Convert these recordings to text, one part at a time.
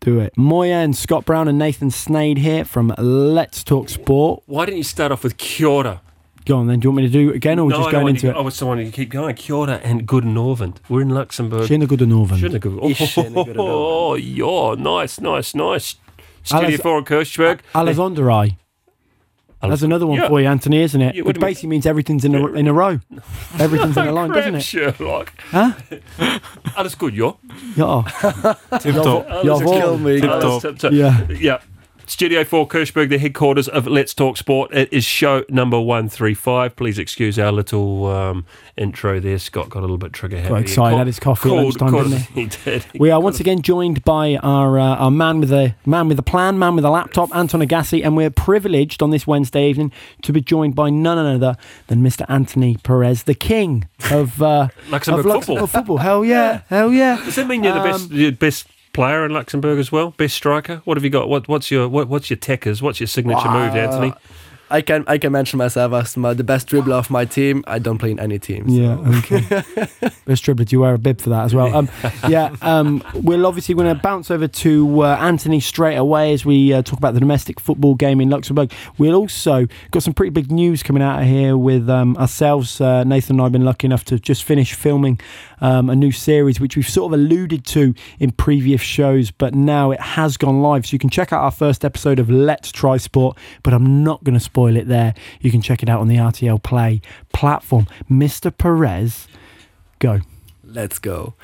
Do it. Moya and Scott Brown, and Nathan Snade here from Let's Talk Sport. Why didn't you start off with Kia ora? Go on then. Do you want me to do it again or no, just I going want into you, it? I was someone to keep going. Kia ora and good Norvent. We're in Luxembourg. Shane good Northern. Shouldn't have Ich schöne gute Oh, yeah, nice, nice, nice. Studio Alice- 4 in Kirchberg. Alessandrai. That's another one Yeah. for you, Anthony, isn't it? Yeah, Which do you mean? basically means everything's in a, in a row. Everything's in a line, doesn't it? Sherlock. Huh? Alles gut, ja? Ja. Tip top. Ja, Kill me. Tip tip top. Yeah. Yeah. Studio 4 Kirchberg, the headquarters of Let's Talk Sport. It is show number 135. Please excuse our little um, intro there. Scott got a little bit trigger happy. Got excited, had his coffee Called- lunchtime, called- didn't he? he did. We are once again joined by our uh, our man with a man with a plan, man with a laptop, Anton Agassi, and we're privileged on this Wednesday evening to be joined by none other than Mr. Anthony Perez, the king of uh, Luxembourg of football. Luxembourg football. Hell yeah, hell yeah. Does that mean you're the best, Um, you're the best player in Luxembourg as well? Best striker? What have you got? What, what's your what, what's your techers? What's your signature move, Anthony? I can I can mention myself as my, the best dribbler of my team. I don't play in any team. so- Yeah, okay. Best dribbler, do you wear a bib for that as well? Um, yeah, um, we're obviously going to bounce over to uh, Anthony straight away as we uh, talk about the domestic football game in Luxembourg. We'll also got some pretty big news coming out of here with um, ourselves. Uh, Nathan and I have been lucky enough to just finish filming um, a new series, which we've sort of alluded to in previous shows, but now it has gone live. So you can check out our first episode of Let's Try Sport, but I'm not going to spoil it there. You can check it out on the RTL Play platform. Mr. Perez, go. Let's go.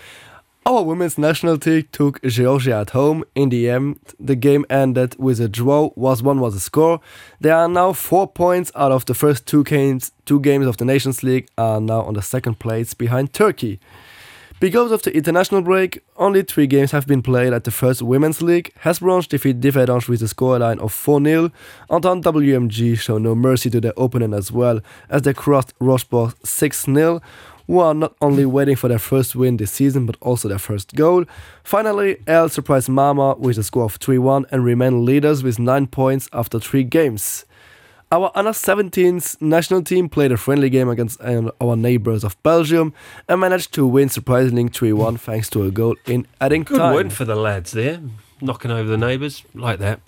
Our women's national team took Georgia at home. In the end, the game ended with a draw. Was one was a score. They are now four points out of the first two games. Two games of the Nations League are now on the second place behind Turkey. Because of the international break, only three games have been played at the first Women's League. Hesperange defeat Differdange with a scoreline of 4-0. Anton WMG show no mercy to their opponent as well as they crossed Rochefort 6-0 who are not only waiting for their first win this season but also their first goal. Finally, L surprised Mama with a score of 3-1 and remain leaders with 9 points after 3 games. Our under 17s national team played a friendly game against uh, our neighbors of Belgium and managed to win surprisingly 3-1 thanks to a goal in adding Good time. win for the lads there. Knocking over the neighbours like that.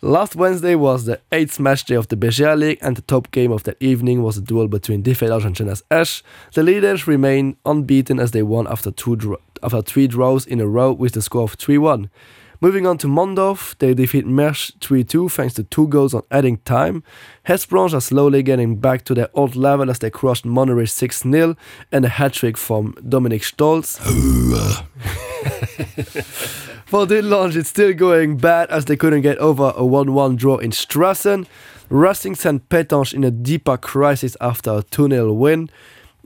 Last Wednesday was the 8th match day of the Berger League and the top game of that evening was a duel between Differdange and Jeunesse Esch. The leaders remain unbeaten as they won after, two after three draws in a row with the score of 3-1. Moving on to Mondorf, they defeat Mersch 3-2 thanks to two goals on adding time. Hesperange are slowly getting back to their old level as they crushed Monterey 6-0 and a hat-trick from Dominik Stolz. For Dudelange, it's still going bad as they couldn't get over a 1-1 draw in Strassen. Racing sent Pétange in a deeper crisis after a 2-0 win.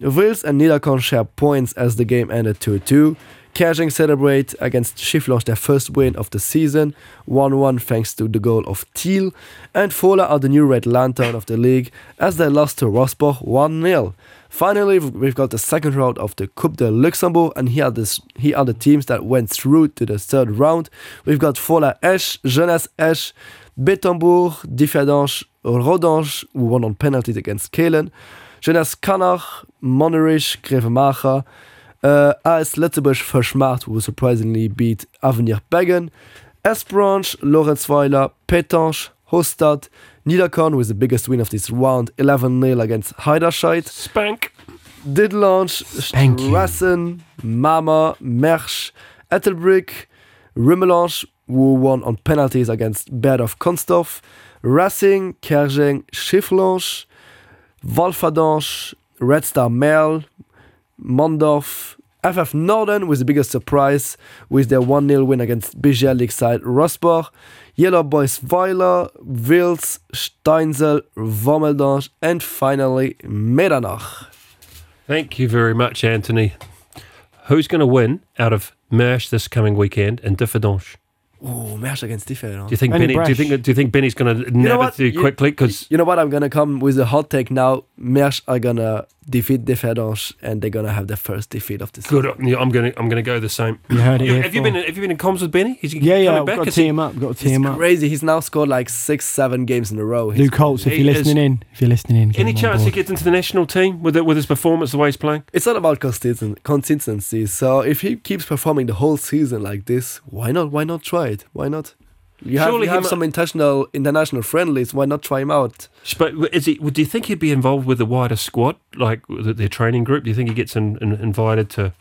Wiltz and Niederkorn share points as the game ended 2-2. Käerjeng celebrate against Schifflange their first win of the season, 1-1 thanks to the goal of Thiel. And Fola are the new red lantern of the league as they lost to Rosport 1-0. Finally, we've got the second round of the Coupe de Luxembourg, and here are, the, here are the teams that went through to the third round. We've got Fola Esch, Jeunesse Esch, Bettembourg, Differdange, Rodange, who won on penalties against Kelen, Jeunesse Canach, Monerish, Grevenmacher, äh, als Lettzebusch verschmacht wo surprisingly beat Avenir Beggen, Esbranch, Lorenzweiler, Petanche, Hostad, Niederkorn with the biggest win of this round 11 nil against Heiderscheid. Spank. Did launch Rassen, Mama, Mersch, Ethelbrick, Rimmelange who won on penalties against Bad of Konstoff, Racing, Kerging, Schifflange, Wolfadange, Red Star Merl, Mondorf, FF Norden was the biggest surprise with their 1-0 win against Beger League side Rosport, Yellow Boys Weiler, Wiltz, Steinsel, Wormeldange, and finally Medernach. Thank you very much, Anthony. Who's going to win out of Mersch this coming weekend and Differdange? Oh, match against Different. Do you think Benny Benny? Do you think? Do you think Benny's going to know nab it what? You- quickly? Because You know what? I'm gonna come with a hot take now. Merch are gonna defeat Difference and they're gonna have their first defeat of the season. good. yeah, I'm going to. I'm going to go the same. You heard it. You- here have you been? Have you been in comms with Benny? He's Yeah, yeah. I've back. got to Is he- him up. Got to tee He's up. crazy. He's now scored like six, seven games in a row. He's Luke Holtz, if you're is- listening in, if you're listening in, Any chance he gets into the national team with it, with his performance, the way he's playing? It's not about consisten- consistency. So if he keeps performing the whole season like this, why not? Why not try it? Why not? You have, Surely you have some international international friendlies. Why not try him out? But is he? Do you think he'd be involved with the wider squad, like the, their training group? Do you think he gets in, in, invited to?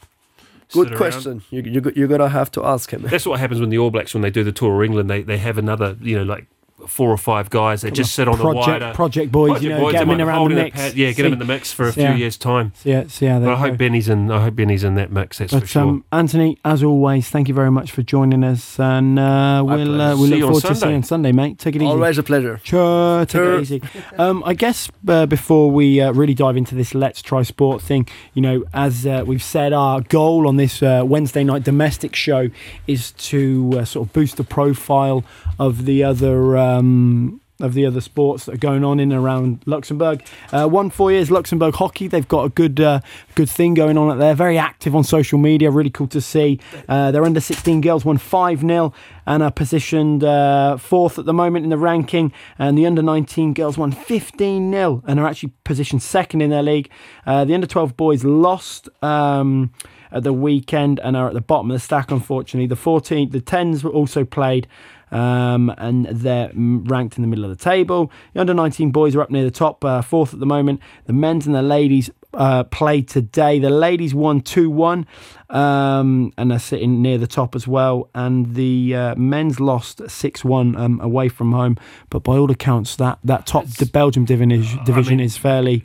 Good question. You, you you're gonna have to ask him. That's what happens when the All Blacks, when they do the tour of England, they, they have another, you know, like four or five guys. that just sit on project, the wider. project boys, Project you know, boys, get them in might around hold the in a mix. pad- yeah, get See- them in the mix for a see how- few years' time. See how, see how they But I go. hope Benny's in. I hope Benny's in that mix. That's for sure. um, Anthony, as always, thank you very much for joining us, and uh, we'll uh, pleasure. we'll See look you on forward to seeing Sunday. you on Sunday, mate. Take it easy. Always a pleasure. Sure, take Sure. it easy. Um, I guess uh, before we uh, really dive into this Let's Try Sport thing, you know, as uh, we've said, our goal on this uh, Wednesday night domestic show is to uh, sort of boost the profile of the other. Um, of the other sports that are going on in and around Luxembourg. Uh, one four years Luxembourg hockey. They've got a good uh, good thing going on. They're very active on social media. Really cool to see. Uh, their under 16 girls won 5 0 and are positioned uh, fourth at the moment in the ranking. And the under 19 girls won 15 0 and are actually positioned second in their league. Uh, the under 12 boys lost. Um, at the weekend and are at the bottom of the stack, unfortunately. The 14, the 10s were also played um, and they're ranked in the middle of the table. The under 19 boys are up near the top, uh, fourth at the moment. The men's and the ladies uh, today. The ladies won 2 1 um, and are sitting near the top as well. And the uh, men's lost 6 1 um, away from home. But by all accounts, that, that top, the Belgium division, division mean- is fairly.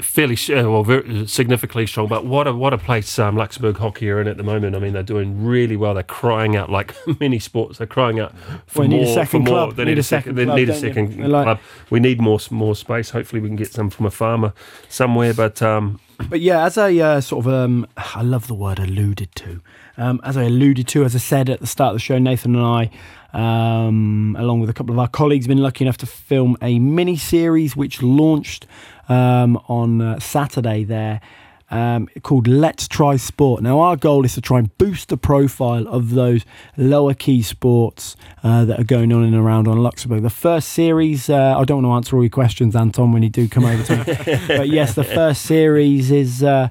fairly uh, well, very, significantly strong. But what a what a place um, Luxembourg hockey are in at the moment. I mean, they're doing really well. They're crying out like many sports. They're crying out for Well, more. need a second for more. They need, a second. They need a second They like- club. We need more more space. Hopefully, we can get some from a farmer somewhere. But um, But yeah, as I uh, sort of, um, I love the word alluded to. Um, as I alluded to, as I said at the start of the show, Nathan and I, um, along with a couple of our colleagues, been lucky enough to film a mini series which launched um, on uh, Saturday there. Um, called Let's Try Sport. Now, our goal is to try and boost the profile of those lower key sports uh, that are going on and around on Luxembourg. The first series, uh, I don't want to answer all your questions, Anton, when you do come over to me. but yes, the first series is. Uh,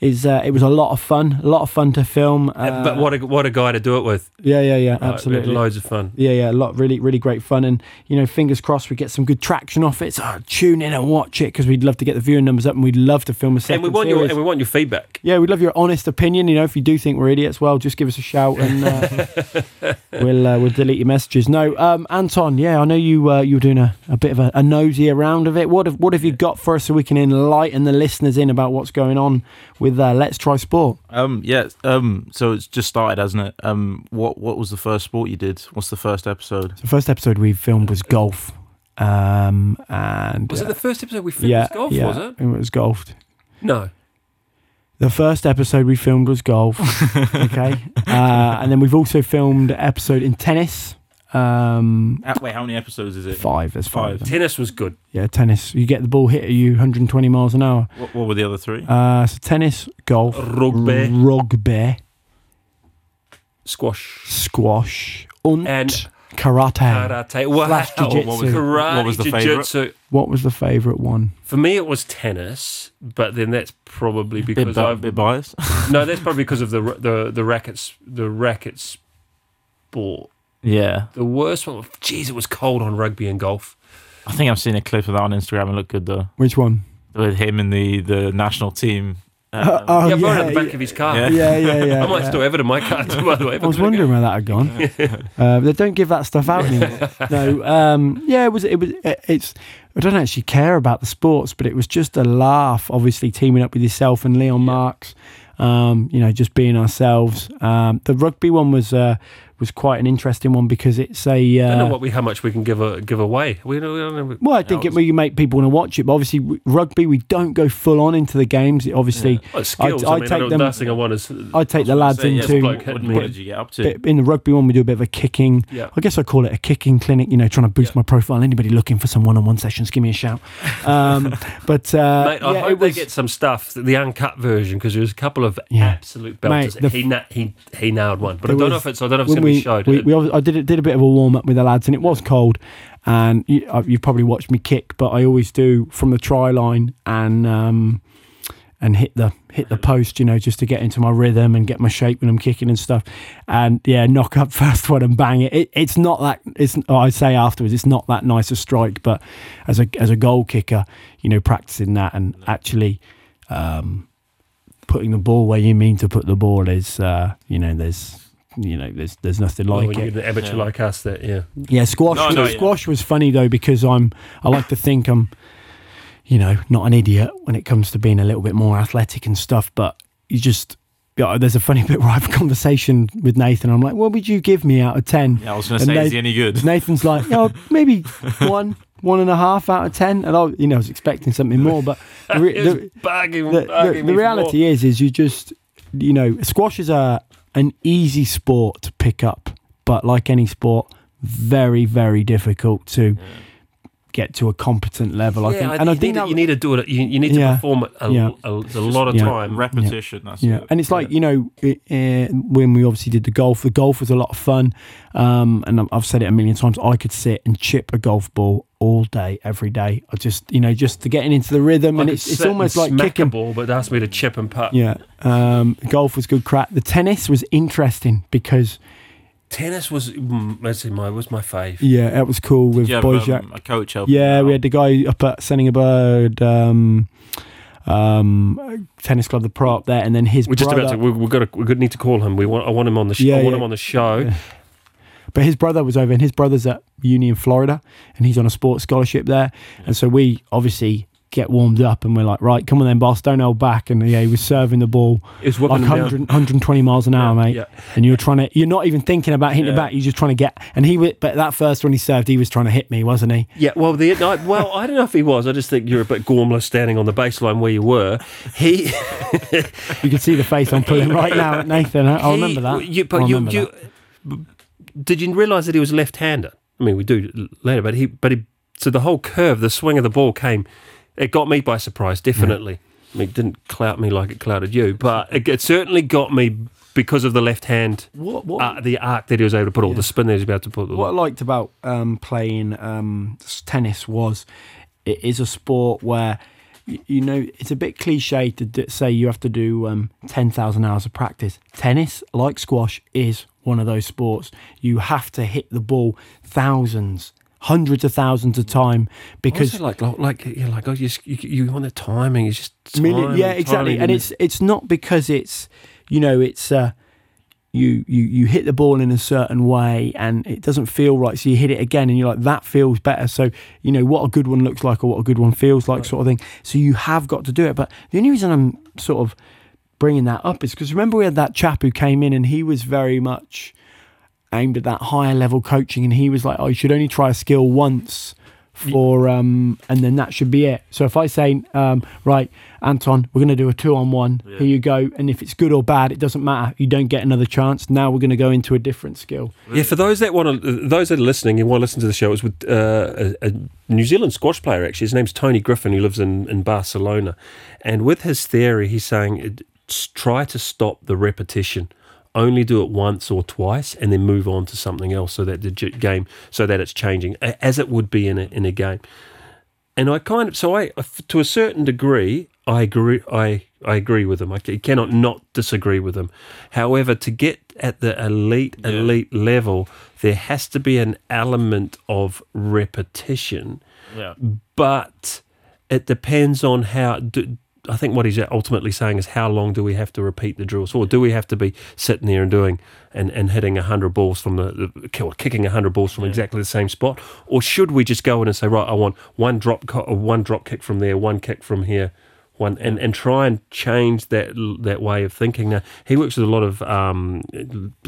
is uh, it was a lot of fun, a lot of fun to film. Uh, but what a what a guy to do it with. yeah, yeah, yeah, Uh, absolutely. loads of fun. Yeah, yeah, a lot, really, really great fun, and you know, fingers crossed we get some good traction off it. So tune in and watch it because we'd love to get the viewing numbers up, and we'd love to film a second And we want your and we want your feedback. Yeah, we'd love your honest opinion. You know, if you do think we're idiots, well, just give us a shout and uh, we'll uh, we'll delete your messages. No, um, Anton. Yeah, I know you uh, you were doing a, a bit of a, a nosy around of it. What have what have you got for us so we can enlighten the listeners in about what's going on with uh, Let's Try Sport? Um, yeah. Um, so it's just started, hasn't it? Um, what what was the first sport you did? What's the first episode? The first episode we filmed was golf, um, and Was uh, it the first episode we filmed? yeah, was golf? yeah, Was it? It was golf. No. The first episode we filmed was golf. okay, uh, and then we've also filmed an episode in tennis. Um, Uh, wait, how many episodes is it? five. There's five. Five. Tennis was good. Yeah, tennis. You get the ball hit at you 120 miles an hour. What, what were the other three? Uh, so tennis, golf, Rugby. rugby, Squash. squash, und And karate. karate. Wow. Slash jiu-jitsu. What was- Karate, what was the favourite? jiu-jitsu. What was the favourite one? For me, it was tennis, but then that's probably bit, because bi- I've bit biased. no, that's probably because of the the the rackets the rackets sport. Yeah, The worst one, jeez, it was cold on rugby and golf. I think I've seen a clip of that on Instagram. It looked good though, Which one? with him in the the national team. Uh, oh, yeah, I've got it yeah, at the back yeah, of his car. Yeah. yeah, yeah, yeah. I might yeah. still have it in my car, too, by the way. I was wondering where that had gone. uh, they don't give that stuff out anymore. no, um, yeah, it was. It was. It, it's. I don't actually care about the sports, but it was just a laugh. Obviously, teaming up with yourself and Leon Marks. Um, you know, just being ourselves. Um, the rugby one was uh, was quite an interesting one because it's a. I don't know Uh, what we how much we can give a, give away. We don't, we don't know. well, I think it, well, you make people want to watch it, but obviously rugby we don't go full on into the games. It obviously, Well, skills. I- I, I mean, take I them- last thing I want is I take the lads Say, into. bloke what, what did you get up to? bit- in the rugby one, we do a bit of a kicking. yeah. I guess I call it a kicking clinic. You know, trying to boost Yeah. my profile. Anybody looking for some one-on-one sessions, give me a shout. Um, but uh, Mate, I yeah, hope it was, they get some stuff, the uncut version, because there's a couple of Yeah. absolute Mate, belters. the he, na- he he nailed one, but I don't know if it's I don't know if it's going to we, showed. we, we I did a, did a bit of a warm up with the lads, and it was cold. And you, uh, you probably watched me kick, but I always do from the try line and um, and hit the hit the post, you know, just to get into my rhythm and get my shape when I'm kicking and stuff. And yeah, knock up first one and bang it. it it's not that. It's oh, I say afterwards, it's not that nice a strike, but as a as a goal kicker, you know, practicing that and actually. Um, putting the ball where you mean to put the ball is, uh, you know, there's, you know, there's there's nothing like when it. you get an amateur Yeah. like us, that yeah, Yeah, squash. No, no, yeah. squash was funny though because I'm. I like to think I'm, you know, not an idiot when it comes to being a little bit more athletic and stuff. But you just, yeah, there's a funny bit where I have a conversation with Nathan. I'm like, what would you give me out of ten? Yeah, I was going to say, they- is he any good? Nathan's like, oh, maybe one, one and a half out of ten. And I, you know, I was expecting something more, but the, re- the, bagging, the, bagging the, me the for reality is, is you just, you know, squash is a an easy sport to pick up, but like any sport, very very difficult to get to a competent level. more. I Yeah, think, I and I think think that that, you need to do it. You, you need to Yeah. perform it a, Yeah. a, a lot of Yeah. time. Repetition. That's yeah, it. and it's like you know, uh, when we obviously did the golf, the golf was a lot of fun, um, and I've- I've said it a million times. I could sit and chip a golf ball all day, every day. I just, you know, just to getting into the rhythm, I and it's, it's almost and like smack a kicking. ball, but asked me to chip and putt. Yeah, um, golf was good crack. The tennis was interesting because Tennis was mm, let's see, my was my fave. yeah, that was cool with Did you have, boys. um, a coach helping yeah, you we had the guy up at Senningerberg um, um, tennis club, the pro up there, and then his We're just brother. about to. We, we've got to. We are going to need to call him. We want. I want him on the. Sh- Yeah, I want yeah. him on the show. Yeah. But his brother was over, and his brother's at uni in Florida, and he's on a sports scholarship there. And so we obviously get warmed up, and we're like, right, come on then, boss, don't hold back. And yeah, he was serving the ball like whipping 100, 120 miles an hour, Yeah, mate. yeah. And you're trying to, you're not even thinking about hitting it Yeah. back. You're just trying to get. And he, but that first one he served, he was trying to hit me, wasn't he? Yeah, well, the no, well, I don't know if he was. I just think you're a bit gormless standing on the baseline where you were. He, You can see the face I'm pulling right now at Nathan. I- remember that. You, but you, you, did you realise that he was left-handed? I mean, we do later, but he, but he, so the whole curve, the swing of the ball came. It got me by surprise, definitely. I mean, it didn't clout me like it clouded you, but it, it certainly got me because of the left hand, What, what, uh, the arc that he was able to put, all Yeah. the spin that he was able to put. what I liked about um, playing um, tennis was it is a sport where you know it's a bit cliche to d- say you have to do um, 10,000 hours of practice. Tennis, like squash, is one of those sports. You have to hit the ball thousands, hundreds of thousands of time because Also like like you're like oh you you, you want the timing it's just time yeah, exactly. timing And it's it's not because it's you know it's uh, you you you hit the ball in a certain way and it doesn't feel right, so you hit it again and you're like that feels better. So you know what a good one looks like or what a good one feels like, sort of thing. So you have got to do it. But the only reason I'm sort of bringing that up is because remember we had that chap who came in and he was very much aimed at that higher level coaching and he was like oh you should only try a skill once for um and then that should be it. So if i say um right anton we're going to do a two on one Yeah. here you go and if it's good or bad it doesn't matter. You don't get another chance. Now we're going to go into a different skill. Yeah for those that want to those that are listening and want to listen to the show it's with uh, a, a New Zealand squash player actually. His name's Tony Griffin who lives in in Barcelona. And with his theory he's saying try to stop the repetition only do it once or twice and then move on to something else so that the game so that it's changing as it would be in a, in a game and I kind of so I to a certain degree I agree I I agree with them. I cannot not disagree with them. However, to get at the elite Yeah. elite level, there has to be an element of repetition, Yeah. but it depends on how. Do, I think what he's ultimately saying is how long do we have to repeat the drills, or do we have to be sitting there and doing and, and hitting hundred balls from the, the or kicking hundred balls from Yeah. exactly the same spot, or should we just go in and say right, I want one drop co- one drop kick from there, one kick from here, one and, and try and change that that way of thinking. Now, he works with a lot of um,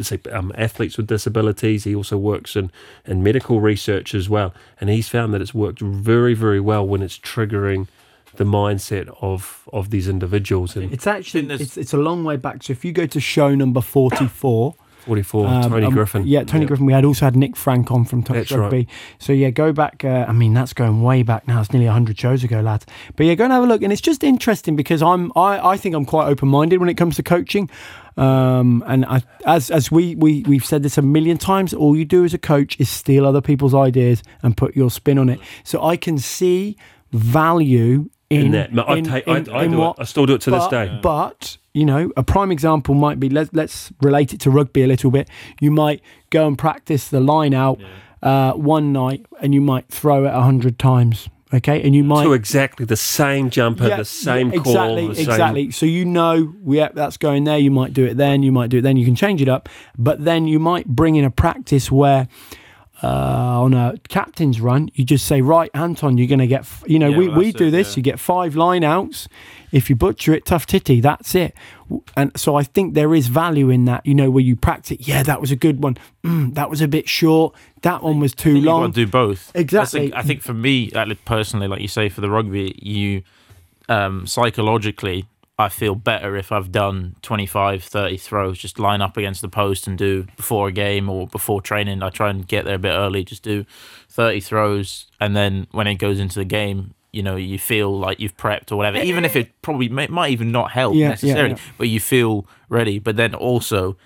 say, um, athletes with disabilities. He also works in, in medical research as well, and he's found that it's worked very very well when it's triggering the mindset of of these individuals. And It's actually it's, it's a long way back. So if you go to show number forty four. 44, Um, Tony um, Griffin. Yeah, Tony Griffin. We had also had Nick Frank on from Touch That's right. Rugby. So yeah, go back. Uh, I mean, that's going way back now. It's nearly hundred shows ago, lads. But yeah, go and have a look. And it's just interesting because I'm I, I think I'm quite open minded when it comes to coaching. Um, and I, as as we we we've said this a million times, all you do as a coach is steal other people's ideas and put your spin on it. So I can see value in, in that. I, in- take, in- I, I do what- it. I still do it to this but, day. But you know, a prime example might be let's let's relate it to rugby a little bit. You might go and practice the line out uh, one night, and you might throw it a hundred times. Okay, and you might to exactly the same jumper, Yeah, the same yeah, call, exactly, same, exactly. So you know, yeah, that's going there. You might do it then. You might do it then. You can change it up, but then you might bring in a practice where. Uh, on a captain's run, you just say, right, Anton, you're going to get, f- you know, Yeah, we, well, we do it, this, yeah. you get five line outs. If you butcher it, tough titty, that's it. And so I think there is value in that, you know, where you practice, yeah, that was a good one. Mm, that was a bit short. That one was too long. to do both. I Exactly. think, I think for me, personally, like you say, for the rugby, you um, psychologically, I feel better if I've done 25, 30 throws, just line up against the post and do before a game or before training. I try and get there a bit early, just do 30 throws. And then when it goes into the game, you know, you feel like you've prepped or whatever, even if it probably may, might even not help Yeah, yeah, necessarily, yeah. but you feel ready. But then also,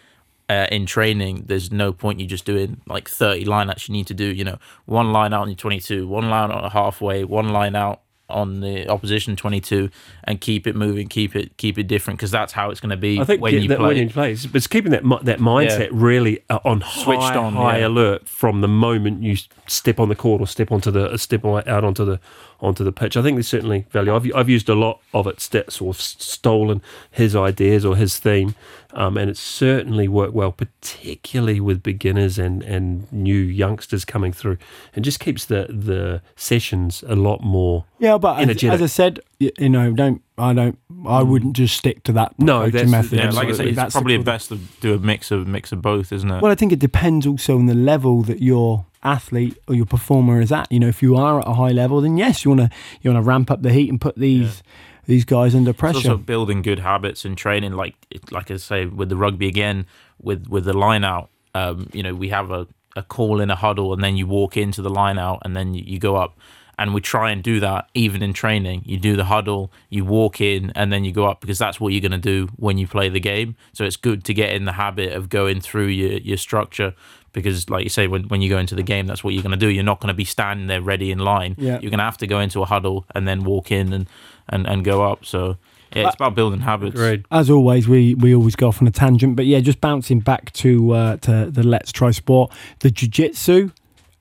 uh, in training, there's no point you just doing like 30 line outs. You need to do, you know, one line out on your 22, one line out halfway, one line out on the opposition 22, and keep it moving, keep it keep it different because that's how it's going to be I think when you that play. when you play, it's, it's keeping that that mindset really uh, on Switched high, on, high yeah. alert from the moment you step on the court or step onto the uh, step out onto the onto the pitch. I think there's certainly value. I've I've used a lot of it, st- sort of stolen his ideas or his theme, um, and it certainly worked well, particularly with beginners and and new youngsters coming through. It just keeps the the sessions a lot more. Yeah, but as, energetic. as I said, you know, don't I don't I wouldn't just stick to that No, coaching that's- method. yeah, like I say, it's That's probably cool- best to do a mix of mix of both, isn't it? Well, I think it depends also on the level that your athlete or your performer is at. You know, if you are at a high level, then yes, you want to you want to ramp up the heat and put these these guys under It's pressure. also building good habits and training, like like I say with the rugby again, with with the line out. Um, you know, we have a, a call in a huddle, and then you walk into the line out, and then you, you go up. And we try and do that even in training. You do the huddle, you walk in, and then you go up because that's what you're going to do when you play the game. So it's good to get in the habit of going through your, your structure because, like you say, when, when you go into the game, that's what you're going to do. You're not going to be standing there ready in line. Yeah. You're going to have to go into a huddle and then walk in and, and, and go up. So yeah, it's about building habits. Agreed. As always, we, we always go off on a tangent, but yeah, just bouncing back to uh, to the Let's Try Sport, the jiu-jitsu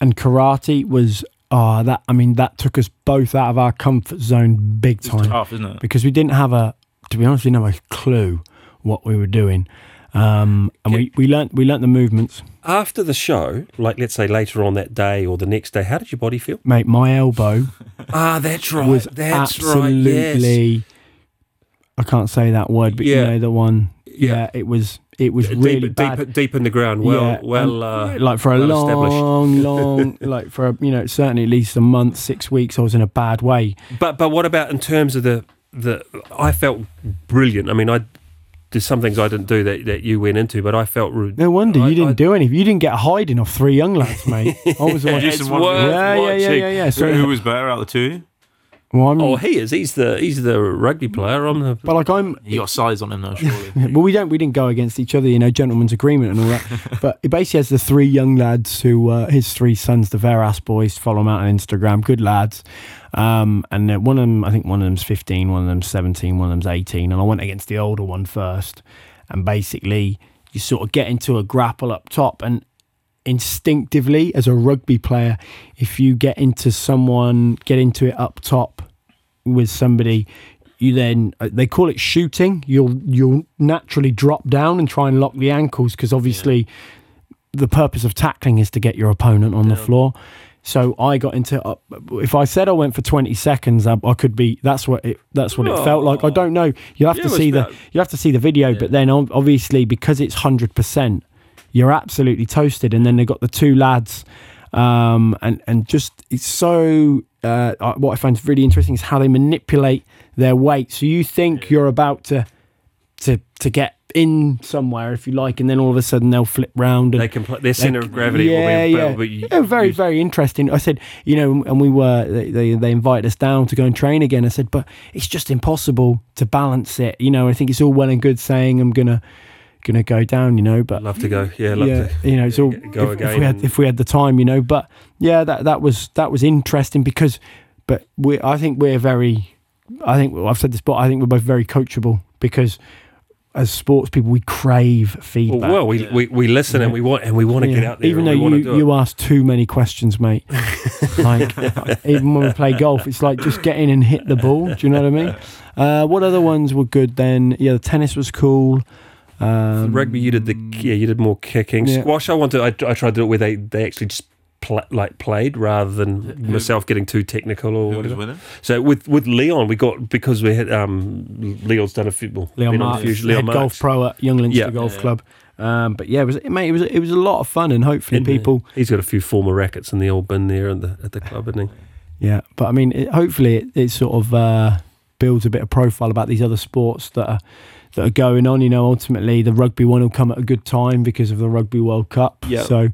and karate was ah that I mean that took us both out of our comfort zone big It's time tough, isn't it? because we didn't have a to be honest, we didn't have a clue what we were doing, um, and we we learnt we learnt the movements. After the show, like let's say later on that day or the next day, how did your body feel? Mate, my elbow Ah, that's right. was that's absolutely. I can't say that word, but Yeah. you know the one. Yeah. Yeah, it was. It was Deep, really deep, bad. deep in the ground. Well, Yeah, well, uh, like for a well long, long, like for a, you know, certainly at least a month, six weeks. I was in a bad way. But but what about in terms of the the? I felt brilliant. I mean, I there's some things I didn't do that, that you went into, but I felt. Re- No wonder I- you didn't I- do anything. You didn't get hiding off three young lads, mate. I was the one. It's Jason worth yeah, yeah, yeah, yeah, yeah. So, who was better out of the two? well, I'm, Oh, he is. He's the he's the rugby player. I'm the. but like I'm, You got size on him though, surely. Well, we don't. We didn't go against each other, you know, gentleman's agreement and all that. but he basically has the three young lads who, uh, his three sons, the Veras boys. Follow them out on Instagram. Good lads. Um, and one of them, I think one of them's fifteen, one of them's seventeen, one of them's eighteen. And I went against the older one first. And basically, you sort of get into a grapple up top, and instinctively, as a rugby player, if you get into someone, get into it up top with somebody you then uh, they call it shooting you'll you'll naturally drop down and try and lock the ankles because obviously the purpose of tackling is to get your opponent on the floor So I got into. Uh, if I said I went for twenty seconds, I, I could be. That's what it. That's what it felt like. I don't know. You have Yeah, to see the. You have to see the video, Yeah. but then obviously because it's hundred percent, you're absolutely toasted. And then they got the two lads, um, and and just it's so. Uh, what I find really interesting is how they manipulate their weight. So you think you're about to, to to get in somewhere if you like, and then all of a sudden they'll flip round and They can play, their center of gravity yeah, will be, yeah. be Yeah, very, used- very interesting. I said, you know, and we were they, they they invited us down to go and train again. I said, but it's just impossible to balance it. You know, I think it's all well and good saying I'm gonna gonna go down. You know, but love to go. Yeah, love yeah, to. you know, it's all go if, if we had if we had the time, you know. But yeah, that that was that was interesting because, but we I think we're very, I think I've said this, but I think we're both very coachable because as sports people we crave feedback. well, we, we, we listen and we want and we want to get out there. Even though we want to you, do you ask too many questions, mate. like even when we play golf, it's like just get in and hit the ball. Do you know what I mean? Uh, what other ones were good then? Yeah, the tennis was cool. Um, Rugby, you did the yeah, you did more kicking. Yeah. Squash, I wanted. I, I tried to do it where they, they actually just pl- like played rather than Who- myself getting too technical or Who was whatever. winning? So with with Leon, we got because we had um Leon's done a few. Well, Leon been a Marks, Leon head golf pro at Junglinster Yeah. Golf Yeah. Club. Um, but yeah, it was mate. It was it was a lot of fun, and hopefully And, people. He's got a few former rackets in the old bin there at the at the club, isn't he? Yeah, but I mean, it, hopefully it, it sort of uh, builds a bit of profile about these other sports that are that are going on. You know, ultimately the rugby one will come at a good time because of the Rugby World Cup. Yeah. So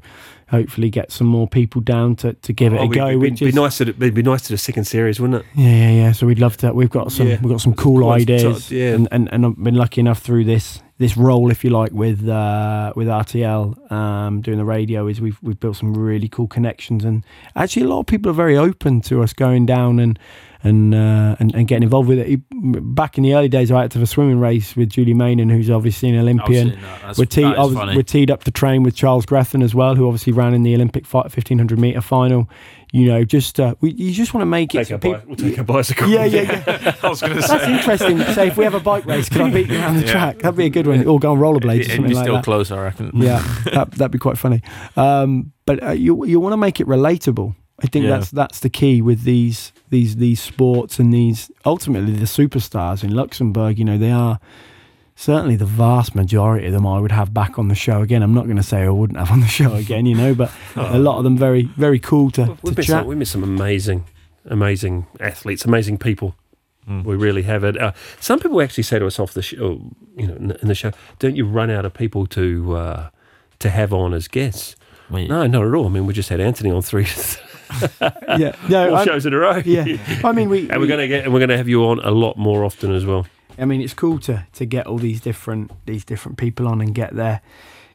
hopefully get some more people down to, to give it Oh, a go. It'd which be, is, be nice to it'd be nice to the second series, wouldn't it? Yeah, yeah, yeah. So we'd love to. We've got some. Yeah. We've got some cool ideas. yeah. And, and and I've been lucky enough through this this role, if you like, with uh, with RTL um, doing the radio. Is we've we've built some really cool connections, and actually a lot of people are very open to us going down and. And, uh, and and getting involved with it. Back in the early days, I had to have a swimming race with Julie Meynen, who's obviously an Olympian. I've seen that. That's, We're, tee- that was, we're teed up to train with Charles Grethen as well, who obviously ran in the Olympic 1500 meter final. You know, just uh, we, you just want to make it. Take so a peop- bi- we'll take a bicycle. yeah, yeah, yeah. I was going to say That's interesting. Say if we have a bike race, can I beat you around the Yeah. track? That'd be a good one. Or go on rollerblades or It'd something be like still that. close, I reckon. Yeah, that, that'd be quite funny. Um, but uh, you you want to make it relatable. I think Yeah. that's that's the key with these these these sports and these ultimately the superstars in Luxembourg. You know they are certainly the vast majority of them. I would have back on the show again. I'm not going to say I wouldn't have on the show again. You know, but a lot of them very very cool to, We've to met, chat. some, we've met some amazing, amazing athletes, amazing people. Mm. We really have it. Uh, some people actually say to us off the show, you know, in the, in the show, don't you run out of people to uh, to have on as guests? Wait, No, not at all. I mean, we just had Anthony on three yeah, no, four I'm- shows in a row. yeah. I mean, we, and we're we- gonna get and we're gonna have you on a lot more often as well. I mean, it's cool to to get all these different these different people on and get their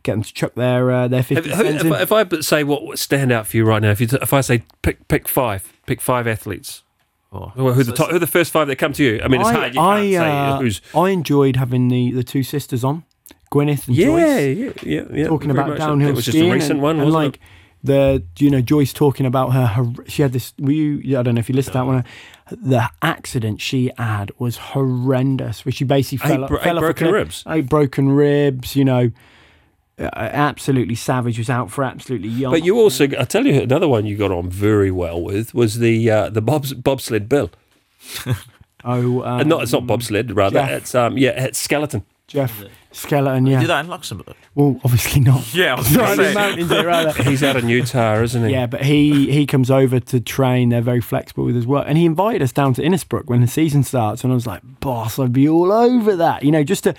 get them to chuck their uh, their If, fifty if, cents in. if I but say what would stand out for you right now, if you if I say pick pick five, pick five athletes. oh. Who who are the top, who the first five that come to you? I mean, it's I- hard. You can't I, say uh, who's. I enjoyed having the the two sisters on, Gwyneth and Yeah, Joyce, yeah, yeah, yeah. talking about much. downhill It was just skiing a recent and, one, and wasn't like the you know Joyce talking about her, her she had this were you I don't know if you listened to that one the accident she had was horrendous where she basically Eight fell, bro- fell eight broken ribs. eight broken ribs you know uh, absolutely savage was out for absolutely young But you also, I tell you, another one you got on very well with was the uh, the bobs, bobsled bill. oh um, not it's not bobsled, rather Jeff. it's um yeah it's skeleton. Jeff Skeleton You yeah did that in Luxembourg? well obviously not Yeah, I was Not in the mountains there, rather. He's out of Utah, isn't he? Yeah, but he he comes over to train. They're very flexible with his work, and he invited us down to Innsbruck when the season starts. And I was like, "Boss, I'd be all over that." You know, just to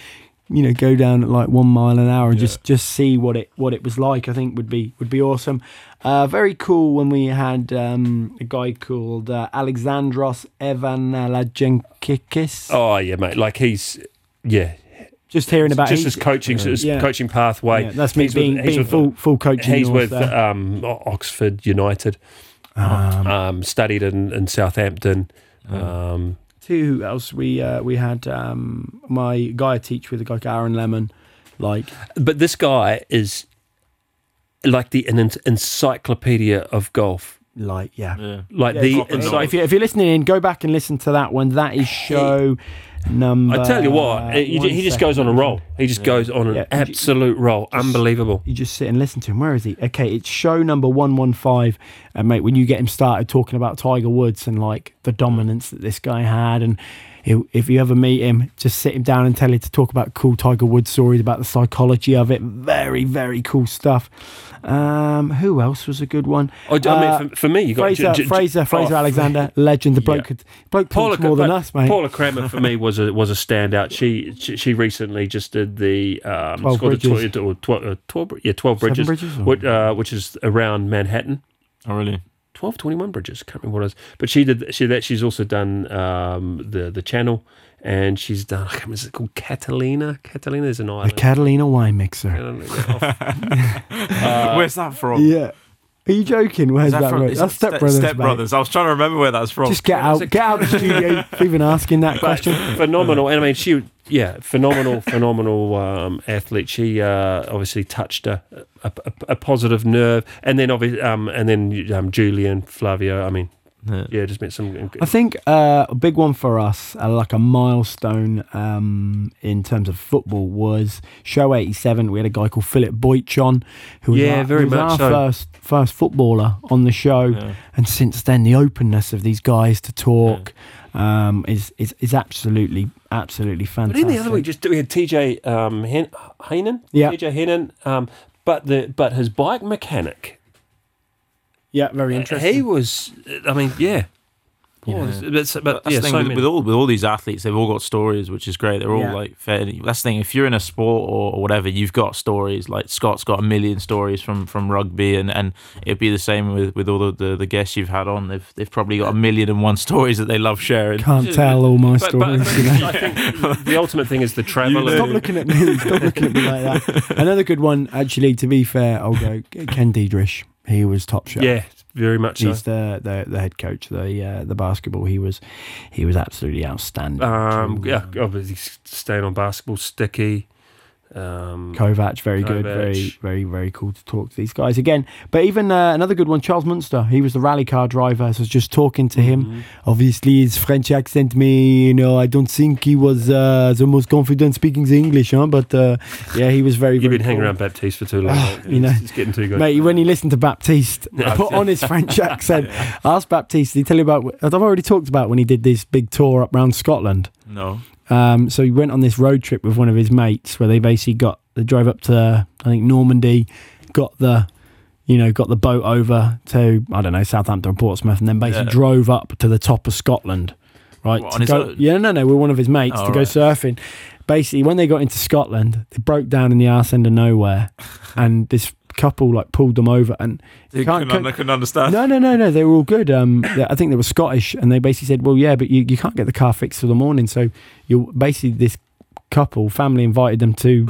you know go down at like one mile an hour and just just see what it what it was like. I think would be would be awesome. Uh, very cool when we had um, a guy called uh, Alexandros Evanalagenkikis. Oh yeah, mate. Like he's yeah, just hearing about just his coaching, his Yeah. coaching pathway. Yeah, that's me He's with- being, he's being with- full full coaching. He's with um, Oxford United. Um, Um, studied in, in Southampton. Um, Who else? We uh, we had um, my guy I teach with, a guy called Aaron Lemon. Like, but this guy is like the an en- encyclopedia of golf like yeah. Yeah. Like Yeah, the if, it's if, you, if you're listening in, go back and listen to that one. That is show number. I tell you what, he, one he just goes on a roll. He just goes on an Yeah. absolute roll. Unbelievable. You just sit and listen to him. Where is he? Okay, it's show number one one five. And mate, when you get him started talking about Tiger Woods and like the dominance that this guy had, and he'll, if you ever meet him, just sit him down and tell him to talk about cool Tiger Woods stories about the psychology of it. Very very cool stuff. Um, who else was a good one? I, d- I Uh, mean, for, for me, you got Fraser, J- J- Fraser, Fraser oh, Alexander, legend. The bloke Yeah. could bloke Paula, more than us, mate. Paula Kramer for me was a was a standout. She she, she recently just did the um, 12 it's called the Bridges. tw- or tw- uh, 12, yeah, 12 bridges, bridges, which, uh, which is around Manhattan. Oh, really? 12, 21 bridges. Can't remember what it is. But she did. She that she's also done um, the the channel, and she's done. I can't remember. Is it called Catalina? Catalina is an the. Catalina wine mixer. I don't. Where's that from? Yeah. Are you joking? Where's Is that that, from? from? is That's that Step Brothers. Step Brothers. I was trying to remember where that's from. Just get out, get out of the studio for even asking that question. phenomenal. And I mean, she, yeah, phenomenal, phenomenal um, athlete. She uh, obviously touched a, a, a, a positive nerve, and then obviously, um, and then um, Julian, Flavio. I mean, Yeah. yeah, just met some. I think uh, a big one for us, uh, like a milestone um, in terms of football, was show '87. We had a guy called Philip Boych on, who was Yeah, our, very who was much our so. first first footballer on the show. Yeah. And since then, the openness of these guys to talk um, is, is is absolutely absolutely fantastic. But in the other week, just we had TJ um, Heenan. Yeah. TJ Heenan. Um, but the but his bike mechanic. Yeah, very uh, interesting. He was. I mean, yeah. Yeah. Oh, it's- but, That's yeah, thing so with, with all with all these athletes, they've all got stories, which is great. They're all Yeah. like fairly. That's the thing. If you're in a sport or, or whatever, you've got stories. Like Scott's got a million stories from, from rugby, and, and it'd be the same with, with all the, the, the guests you've had on. They've they've probably got a million and one stories that they love sharing. Can't tell all my But, but, stories. you know? I think the ultimate thing is the travel. Stop looking at me. Stop looking at me like that. Another good one, actually. To be fair, I'll go Ken Diederich. He was top shot. Yeah, very much so. He's the, the the head coach, the uh, the basketball. He was he was absolutely outstanding. Um, yeah, obviously staying on basketball, sticky. Um, Kovac, very good, very, very, very cool to talk to these guys again. But even uh, another good one, Charles Munster. He was the rally car driver. So I was just talking to him. mhm. Obviously, his French accent, me, you know, I don't think he was uh, the most confident speaking the English, huh? But uh, yeah, he was very, You've very been hanging around Baptiste for too long. Ah, you know. it's, it's getting too good. Mate, when you listen to Baptiste, Yeah. put on his French accent. Ask Baptiste. Did he tell you about? I've already talked about when he did this big tour up around Scotland. No, Um, so he went on this road trip with one of his mates where they basically got they drove up to I think Normandy, got the you know got the boat over to I don't know Southampton or Portsmouth, and then basically Yeah. drove up to the top of Scotland. Right? What, to on his go- yeah, no, no, we're one of his mates Oh, to go right. surfing. Basically, when they got into Scotland, they broke down in the arse end of nowhere, and this couple like pulled them over and you Can't- couldn't, couldn't understand. no, no, no, no. They were all good. Um, I think they were Scottish, and they basically said, "Well, yeah, but you, you can't get the car fixed till the morning." So you basically this couple family invited them to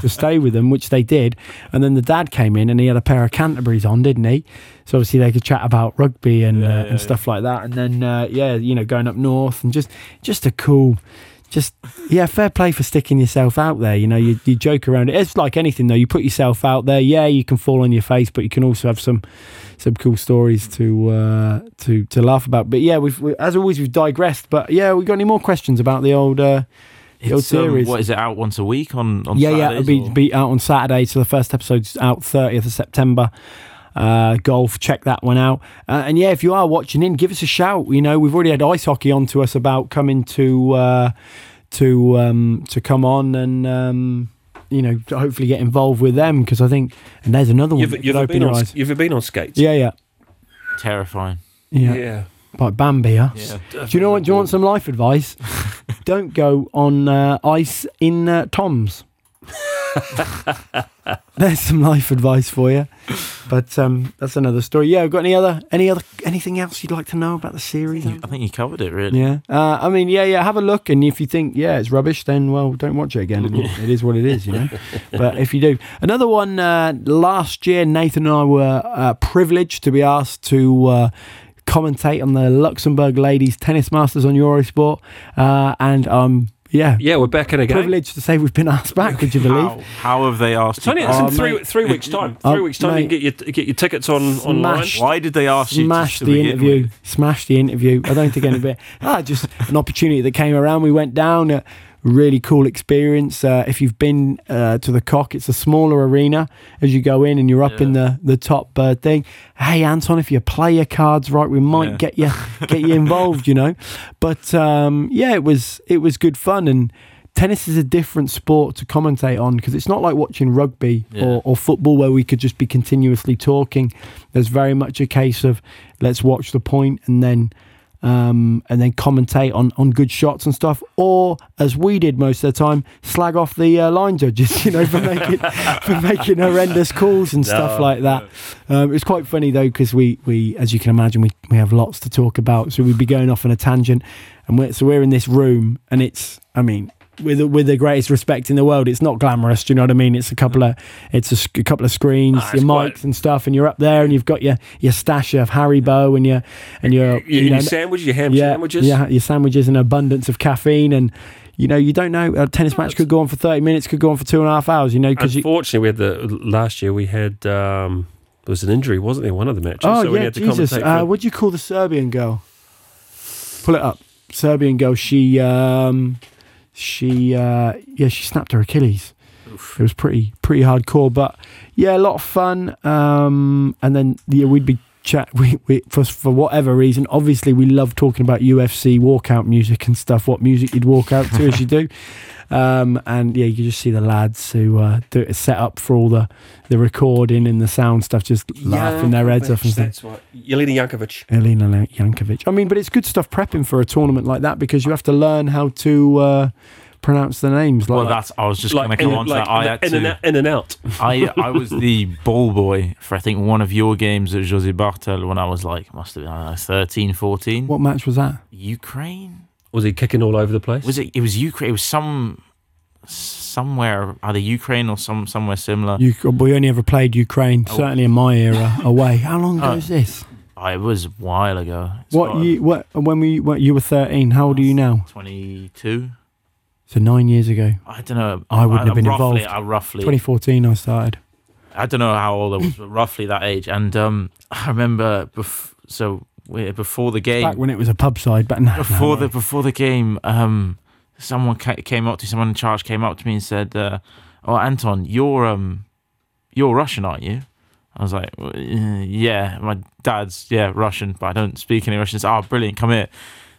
to stay with them, which they did. And then the dad came in, and he had a pair of Canterbury's on, didn't he? So obviously they could chat about rugby and Yeah, uh, yeah, and stuff like that. And then uh, yeah, you know, going up north and just just a cool. Just yeah, fair play for sticking yourself out there. You know, you, you joke around it. It's like anything though. You put yourself out there. Yeah, you can fall on your face, but you can also have some some cool stories to uh, to to laugh about. But yeah, we've we, as always we've digressed. But yeah, we got any more questions about the old? Uh, The old um, series. what is it out once a week on? on yeah, yeah, it'll be be out on Saturday. So the first episode's out thirtieth of September. Uh, golf, check that one out. Uh, and yeah, if you are watching in, give us a shout. You know, we've already had ice hockey on to us about coming to uh, to um, to come on and. Um, you know, to hopefully get involved with them because I think, and there's another one. You've, that you've, been on, you've been on skates. Yeah, yeah, terrifying. yeah, Like Bambi, huh? Yeah. Do you know what? Do you want some life advice? Don't go on uh, ice in uh, Toms. There's some life advice for you, but um, that's another story. Yeah, got any other, any other, anything else you'd like to know about the series? I think you covered it really. Yeah, uh, I mean, yeah, yeah. Have a look, and if you think, yeah, it's rubbish, then well, don't watch it again. It- is what it is, you know. but if you do, another one. Uh, last year, Nathan and I were uh, privileged to be asked to. Uh, Commentate on the Luxembourg Ladies Tennis Masters on Eurosport, uh, and I'm yeah, Yeah, we're back in again. privileged to say we've been asked back. Could you believe? How, how have they asked It's you? only back? it's in Oh, three mate. three weeks time. Oh, Three weeks time, you can get your get your tickets on online. Smash. Why did they ask you? Smash the interview. with? Smash the interview. I don't think anybody. ah, just an opportunity that came around. We went down. A really cool experience. Uh, if you've been uh, to the Cock, it's a smaller arena as you go in, and you're up in the the top uh, thing. Hey, Anton, if you play your cards right, we might Yeah. get you get you involved. You know, but um, yeah, it was it was good fun and. Tennis is a different sport to commentate on because it's not like watching rugby Yeah. or, or football where we could just be continuously talking. There's very much a case of let's watch the point and then um, and then commentate on, on good shots and stuff, or as we did most of the time, slag off the uh, line judges, you know, for making for making horrendous calls and stuff No, like that. Um, was quite funny though because we we as you can imagine we we have lots to talk about, so we'd be going off on a tangent, and we're, so we're in this room, and it's I mean. With, with the greatest respect in the world, it's not glamorous. Do you know what I mean? It's a couple of it's a, a couple of screens, Ah, your it's quite- mics and stuff, and you're up there, and you've got your your stash of Haribo and your and your Your, you your sandwiches, your ham yeah, sandwiches. Yeah, your sandwiches and abundance of caffeine, and you know you don't know a tennis match could go on for thirty minutes, could go on for two and a half hours. You know because you. Unfortunately, we had the last year we had um, there was an injury, wasn't there? One of the matches. Oh so we yeah, had to Jesus! Uh, what do you call the Serbian girl? Pull it up. Serbian girl. She um, she uh, yeah, she snapped her Achilles. It was pretty pretty hardcore, but yeah, a lot of fun. Um, and then yeah, we'd be chat. We, we for for whatever reason, obviously we love talking about UFC walkout music and stuff. What music you'd walk out to as you do. Um, and yeah, you just see the lads who uh, do it set up for all the, the recording and the sound stuff, just laughing their heads off and stuff. That's right. Jelena Jankovic. Elena Jankovic. I mean, but it's good stuff prepping for a tournament like that because you have to learn how to uh, pronounce the names. Like, Well, that's. I was just going to in, come on to like that. I had in, and to. out, in and out. I I was the ball boy for I think one of your games at Josy Barthel when I was like must have been I don't know 13, 14. what match was that? Ukraine Was he kicking all over the place? was it? It was Ukraine. It was some somewhere either Ukraine or some somewhere similar. You, we only ever played Ukraine, Oh. certainly in my era, away. How long ago Oh. is this? Oh, it was a while ago. It's What you? What when we? What you were thirteen? How old are you now? Twenty two. So nine years ago, I don't know. I wouldn't have been roughly, involved. I roughly. 2014. I started. I don't know how old I was, but roughly that age. And um, I remember bef- so we- before the game, Back when it was a pub side, but no, before no, the before the game, um, someone ca- came up to someone in charge came up to me and said, uh, "Oh, Anton, you're um, you're Russian, aren't you?" I was like, "Uh, "Yeah, my dad's yeah Russian, but I don't speak any Russian." So, oh, brilliant, come here.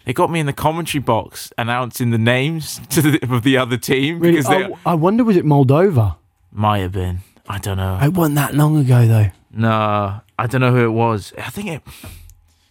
They got me in the commentary box announcing the names to the, of the other team Really? because they Oh, I wonder was it Moldova? might have been. I don't know. It wasn't that long ago though. No, I don't know who it was. I think it.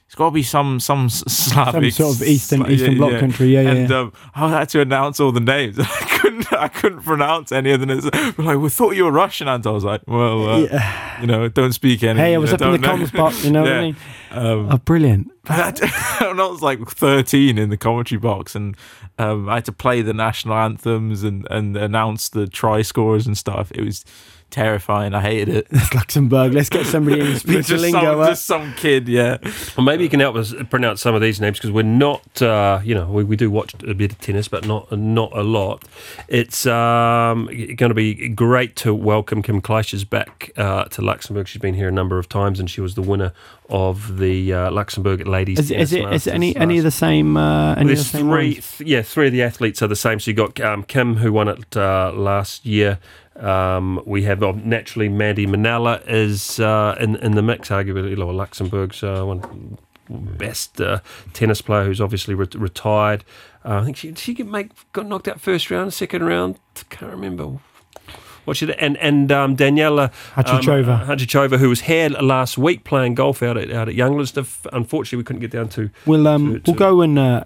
It's got to be some some s- Some sort of Eastern Sla- Eastern yeah, Bloc yeah. country. Yeah, yeah. And um, I had to announce all the names. I couldn't. I couldn't pronounce any of them. It's like we thought you were Russian, and I was like, well, uh, Yeah. you know, don't speak any. Hey, I you was know, up in the know. comms box. You know what I mean? Um, Oh, brilliant. and I was like 13 in the commentary box, and um, I had to play the national anthems and, and announce the try scores and stuff. It was terrifying. I hated it. It's Luxembourg. Let's get somebody in who speaks the just, lingo. some, just some kid, yeah. Well, maybe you can help us pronounce some of these names because we're not, uh, you know, we, we do watch a bit of tennis, but not not a lot. It's um, going to be great to welcome Kim Clijsters back uh, to Luxembourg. She's been here a number of times, and she was the winner of the uh, Luxembourg Ladies. Is, is it is it any any of the same? Uh, any of the same three, ones? th- yeah, three of the athletes are the same. So you got um, Kim, who won it uh, last year. Um, we have uh, naturally Mandy Minella is uh, in in the mix, arguably well, Luxembourg's uh, one best uh, tennis player, who's obviously re- retired. Uh, I think she she get make got knocked out first round, second round. Can't remember. What she and and um, Daniela Hantuchova. um, Hantuchova, who was here last week playing golf out at out at. Unfortunately, we couldn't get down to We'll um to- we'll go and uh,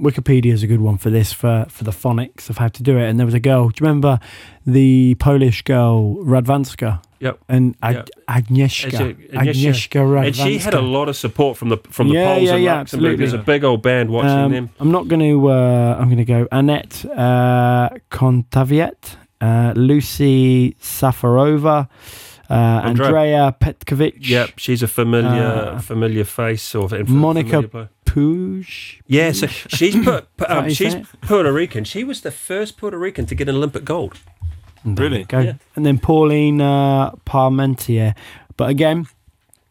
Wikipedia is a good one for this for for the phonics of how to do it. And there was a girl. Do you remember the Polish girl Radwanska? Yep. And Ag- Yep. Agnieszka. Agnieszka. Radwanska. And she had a lot of support from the from the Yeah, Poles yeah, in yeah, Luxembourg. There's a big old band watching Um, them. I'm not going to. Uh, I'm going to go Anett uh, Kontaveit, uh, Lucie Safarova, uh, Andrea- Andrea Petkovic. Yep, she's a familiar uh, familiar face or a Monica familiar player. Puig. Yeah, so she's put, um, she's? Puerto Rican. She was the first Puerto Rican to get an Olympic gold. Really? Go. Yeah. And then Pauline uh, Parmentier. But again,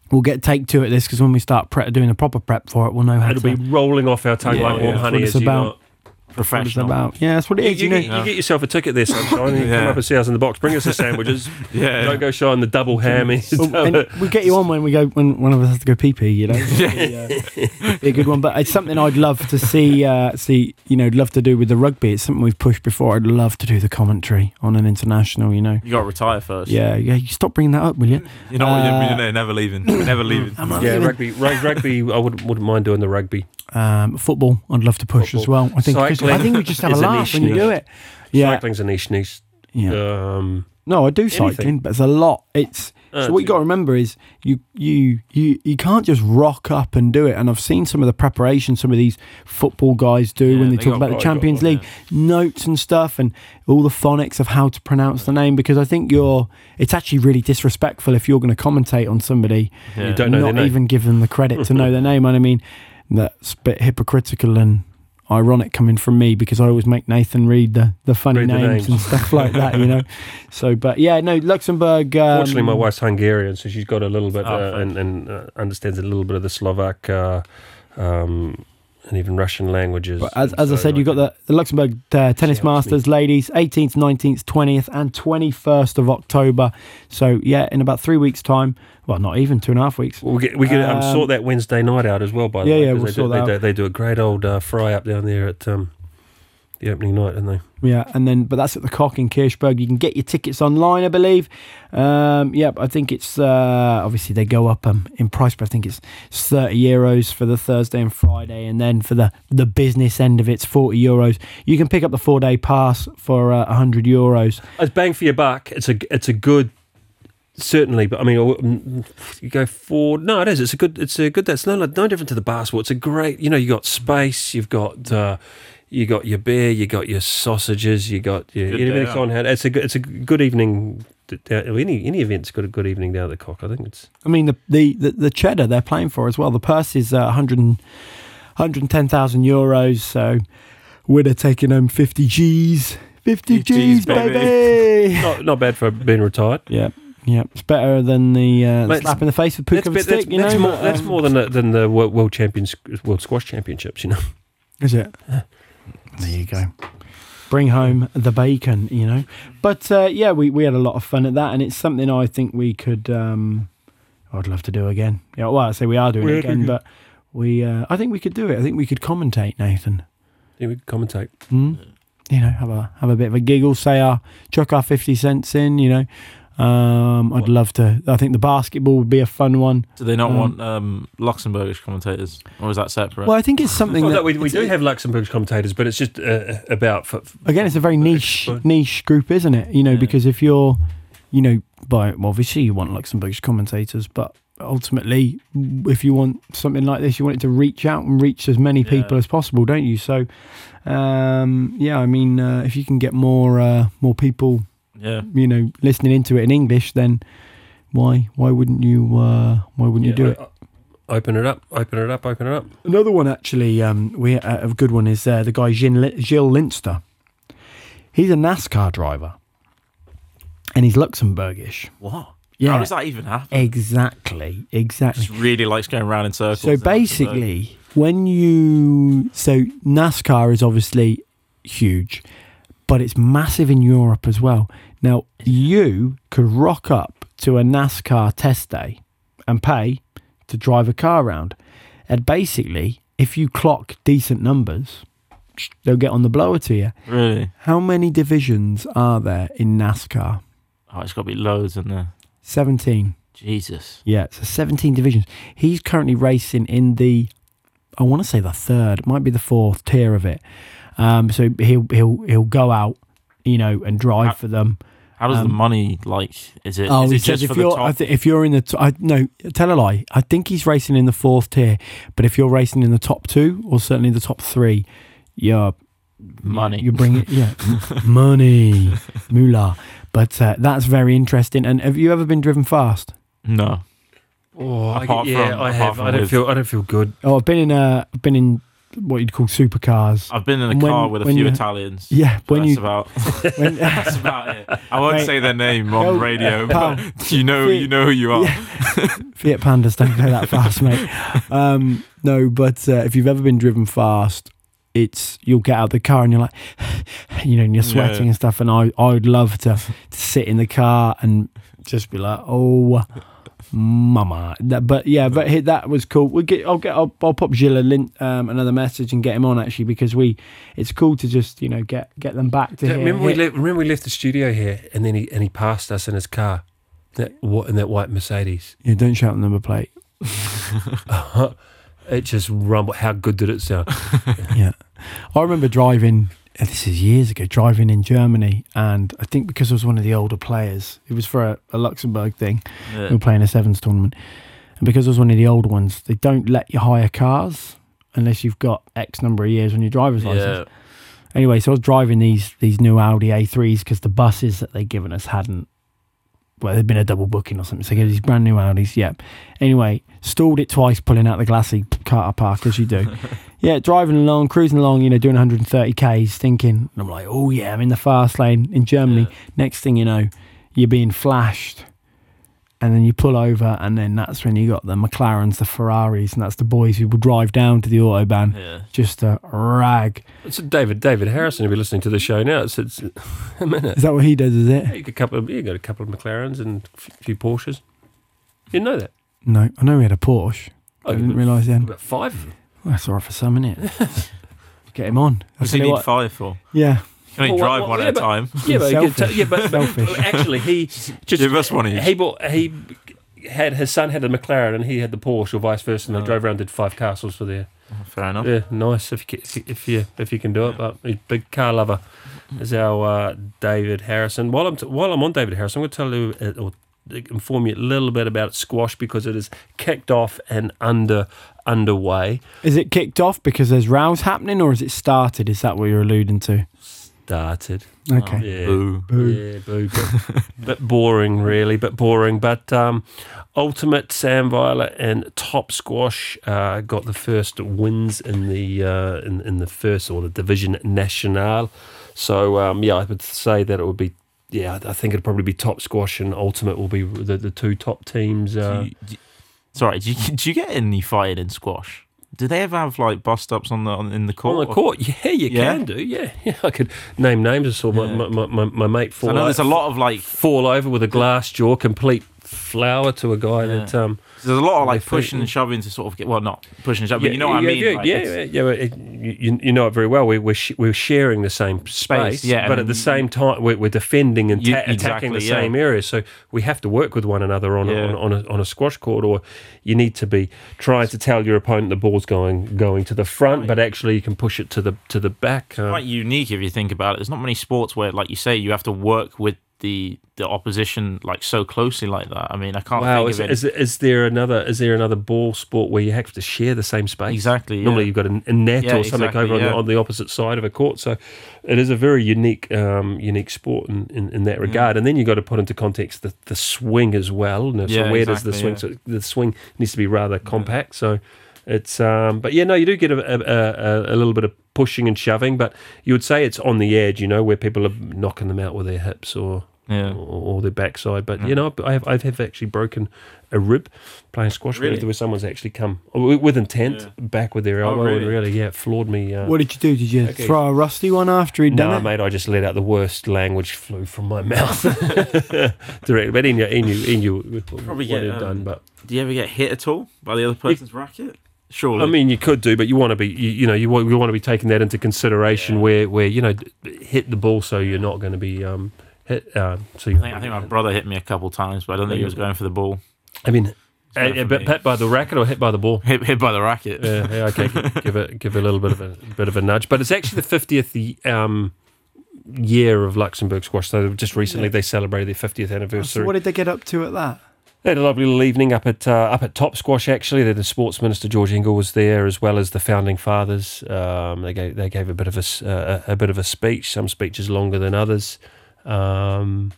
we'll get take two at this because when we start pre- doing the proper prep for it, we'll know how It'll to. be rolling off our tongue Yeah, like yeah. warm That's honey what it's as you about. Know. what Professional. about. Yeah, that's what it is. You, you You, know. get, you get yourself a ticket there, sunshine. You Yeah. come up and see us in the box. Bring us the sandwiches. Yeah. Don't go showing the double hammy. Oh, we get you on when we go when one of us has to go pee pee. You know, yeah. be a good one. But it's something I'd love to see. Uh, see, you know, love to do with the rugby. It's something we've pushed before. I'd love to do the commentary on an international. You know, You got to retire first. yeah, yeah. You stop bringing that up, will you? You know what? Uh, you're, you're never leaving. You're never leaving. I'm not yeah, leaving. rugby. Rugby. I wouldn't wouldn't mind doing the rugby. Um, football, I'd love to push as well. I think Cycling I think we just have a laugh when you do it. Yeah, Cycling's a niche niche. yeah. Um, No, I do cycling, anything. but there's a lot. It's uh, so what you got to remember is you you you you can't just rock up and do it. And I've seen some of the preparation some of these football guys do Yeah, when they, they talk about the Champions League notes and stuff, and all the phonics of how to pronounce the name. Because I think you're it's actually really disrespectful if you're going to commentate on somebody Yeah. You don't know their not name. even give them the credit to know their name. And I mean, that's a bit hypocritical and ironic coming from me because I always make Nathan read the, the funny Read the names, names. and stuff like that, you know. So, but yeah, no, Luxembourg. Um, Fortunately, my wife's Hungarian, so she's got a little bit Oh, uh, and, and uh, understands a little bit of the Slovak uh, um, and even Russian languages. But as, as I said, you've got the, the Luxembourg uh, Tennis helps me. Masters ladies, 18th, 19th, 20th, and 21st of October. So, yeah, in about three weeks' time, well, not even two and a half weeks. We'll get we can um, Um, sort that Wednesday night out as well. By the Yeah, way, yeah, we'll they, sort do, that they, do, they do a great old uh, fry up down there at um, the opening night, don't they? Yeah, and then, but that's at the Coque in Kirchberg. You can get your tickets online, I believe. Um, yep, I think it's uh, obviously they go up um, in price, but I think it's, it's 30 euros for the Thursday and Friday, and then for the, the business end of it, it's 40 euros. You can pick up the four day pass for uh, 100 euros. It's bang for your buck. It's a it's a good. Certainly, but I mean, oh, mm, you go forward. no. It is. It's a good. It's a good. That's no no different to the basketball. It's a great. You know, you got space. You've got uh, you got your beer. You got your sausages. You got your Good day everything's out. hand. It's a good. It's a good evening. Any any event's got a good evening down at the Coque. I think it's I mean, the, the, the, the cheddar they're playing for as well. The purse is uh, 100, 110,000 euros. So winner taking home 50 G's. 50 G's, G's, baby. baby. not not bad for being retired. yeah. Yeah, it's better than the uh, slap in the face with Puka That's, of a bit- that's, stick, you know. that's more, but, that's um, more than the, than the world, world champions world squash championships. You know. Is it? There you go. Bring home the bacon, you know. But uh, yeah, we, we had a lot of fun at that, and it's something I think we could. Um, I'd love to do again. Yeah, well, I say we are doing We it again, doing but we. Uh, I think we could do it. I think we could commentate, Nathan. Yeah, we could commentate. Hmm? You know, have a have a bit of a giggle, say our chuck our fifty cents in. You know, um, I'd What? love to. I think the basketball would be a fun one. Do they not Um, want um, Luxembourgish commentators, or is that separate? Well, I think it's something Well, that no, we, we it's- do have Luxembourgish commentators, but it's just uh, about for, again, it's a very niche Fine. niche group, isn't it? You know, Yeah. because if you're, you know, by well, obviously you want Luxembourgish commentators, but ultimately, if you want something like this, you want it to reach out and reach as many people Yeah. as possible, don't you? So, um, yeah, I mean, uh, if you can get more uh, more people, yeah. you know, listening into it in English, then why why wouldn't you uh, why wouldn't you do it? Open it up, open it up, open it up. Another one, actually, um, we uh, a good one is uh, the guy Gil, Li- Gil Linster. He's a NASCAR driver, and he's Luxembourgish. What? Yeah, How does that even happen? exactly, exactly. Just really likes going around in circles. So basically, when you so NASCAR is obviously huge, but it's massive in Europe as well. Now you could rock up to a NASCAR test day and pay to drive a car around, and basically, if you clock decent numbers, they'll get on the blower to you. really, How many divisions are there in NASCAR? oh, it's got to be loads in there. Seventeen. Jesus. Yeah, so 17 divisions. He's currently racing in the, I want to say the third, might be the fourth tier of it. Um, so he'll he'll he'll go out, you know, and drive for them. How does the Um, money like? Is it? Oh, is he it says just if for you're, top? I th- if you're in the, t- I, no, tell a lie. I think he's racing in the fourth tier, but if you're racing in the top two or certainly the top three, you're Money. You bring it, yeah, money, moolah. But uh, that's very interesting. And have you ever been driven fast? no. Oh, I, yeah, from- I apart have. from I don't with- feel. I don't feel good. Oh, I've been in uh, I've been in what you'd call supercars. I've been in a And when- car with a few you- Italians. Yeah, when that's you about when, that's about it. I won't Mate. say their name on radio, pal. but you know you know who you are. Fiat Pandas don't go that fast, mate. Um, no, but uh, if you've ever been driven fast, it's you'll get out of the car and you're like, you know, and you're sweating Yeah. and stuff. And I, I would love to, to sit in the car and just be like, oh, mama. That, but yeah, but he- that was cool. We get, I'll get, I'll, I'll pop Gil a link, um, another message and get him on actually because we, it's cool to just you know get get them back to Yeah, here. remember we left. Remember we left the studio here, and then he and he passed us in his car, that what in that white Mercedes. Yeah, don't shout the number plate. It just rumbled. How good did it sound? yeah. I remember driving, uh, this is years ago, driving in Germany. And I think because I was one of the older players, it was for a, a Luxembourg thing. We were playing a sevens tournament. And because I was one of the older ones, they don't let you hire cars unless you've got X number of years on your driver's license. Anyway, so I was driving these these new Audi A3s because the buses that they'd given us hadn't, well, there'd been a double booking or something. So they gave these brand new Audis. Yeah. Anyway, stalled it twice, pulling out the glassy car park as you do. yeah, driving along, cruising along, you know, doing 130 k's, thinking, and I'm like, oh yeah, I'm in the fast lane in Germany. Yeah. Next thing you know, you're being flashed. And then you pull over, and then that's when you got the McLarens, the Ferraris, and that's the boys who will drive down to the autobahn Yeah. just a rag. It's David David Harrison. If you're listening to the show now, it's it's a minute. Is that what he does? Is it? You got a couple of you got a couple of McLarens and a few Porsches. You didn't know that? No, I know we had a Porsche. Oh, I didn't realise then. About five of them. Well, that's all right for some, isn't it? Get him on. I What's he you need what, five for? yeah. You can only Well, drive well, one yeah, at a time. Yeah, but, Selfish. t- yeah, but, but Selfish. actually, he just Give us one each. he bought he had his son had the McLaren and he had the Porsche or vice versa, and they Oh. drove around and did five castles for their Fair enough. Yeah, nice if you ca- if you if you can do it. But he's a big car lover. Is our uh, David Harrison. While I'm t- while I'm on David Harrison, I'm going to tell you uh, or inform you a little bit about squash because it is kicked off and under underway. Is it kicked off because there's rows happening, or is it started? Is that what you're alluding to? Started. Okay. Yeah. Boo. Boo. Yeah, boo. Bit, bit boring, really, bit boring. But um, Ultimate, Sam Violet, and Top Squash uh, got the first wins in the uh, in, in the first or the Division Nationale. So um, yeah, I would say that it would be. Yeah, I think it'd probably be Top Squash and Ultimate will be the, the two top teams. Uh, Do you, do you- sorry, do you, do you get any fighting in squash? Do they ever have like bust ups on the on, in the court? on the court, yeah, you Yeah? can do, yeah, yeah. I could name names. I saw my, my, my, my, my mate fall. I know there's a lot of like fall over with a glass jaw, complete flower to a guy that um, there's a lot of like pushing and shoving to sort of get well not pushing and shoving, but you know what I mean. Yeah, like, yeah, yeah, yeah, it- you, you know it very well. We, we're sh- we're sharing the same space, yeah, but at the same time we're, we're defending and You- ta- attacking the yeah. same area. So we have to work with one another on, a, Yeah. on, on, a, on a squash court, or you need to be trying to tell your opponent the ball's going going to the front, Right. but actually you can push it to the to the back. Um, quite unique if you think about it. There's not many sports where, like you say, you have to work with the the opposition like so closely like that. I mean, I can't Wow, think is, of it is, is there another is there another ball sport where you have to share the same space? exactly. yeah. Normally, you've got a, a net Yeah, or something exactly, over on, yeah. the, on the opposite side of a court. So, it is a very unique, um, unique sport in, in, in that regard. And then you've got to put into context the, the swing as well. No, so, Yeah, where does the swing? exactly, So, the swing needs to be rather compact. So, it's um, but yeah, no, you do get a, a, a, a little bit of pushing and shoving, but you would say it's on the edge, you know, where people are knocking them out with their hips or yeah. or, or their backside. But Yeah. you know, I have, I have actually broken a rib playing squash Really? where, where someone's actually come with with intent Yeah. back with their Oh, elbow and really? really, yeah, floored me. Uh, What did you do? Did you Okay. throw a rusty one after he'd no, done it? mate, I just let out the worst language flew from my mouth directly. But he knew, he knew, he knew Probably what get, he'd done. um, But Do you ever get hit at all by the other person's racket? Surely. I mean, you could do, but you want to be, you, you know, you want, you want to be taking that into consideration Yeah. where, where you know, hit the ball so you're not going to be um, hit. Uh, so you I think, I think my brother hit me a couple times, but I don't think he was going for the ball. I mean, going uh, for but me. hit by the racket or hit by the ball. Hit, hit by the racket. yeah, yeah, okay. give it give it a little bit of a bit of a nudge, but it's actually the fiftieth um, year of Luxembourg squash. So just recently Yeah. they celebrated their fiftieth anniversary. So anniversary. what did they get up to at that? they had a lovely little evening up at uh, up at Top Squash. Actually, the, the sports minister Georg Engel was there, as well as the founding fathers. Um, they gave they gave a bit of a, s- uh, a a bit of a speech. Some speeches longer than others. Um,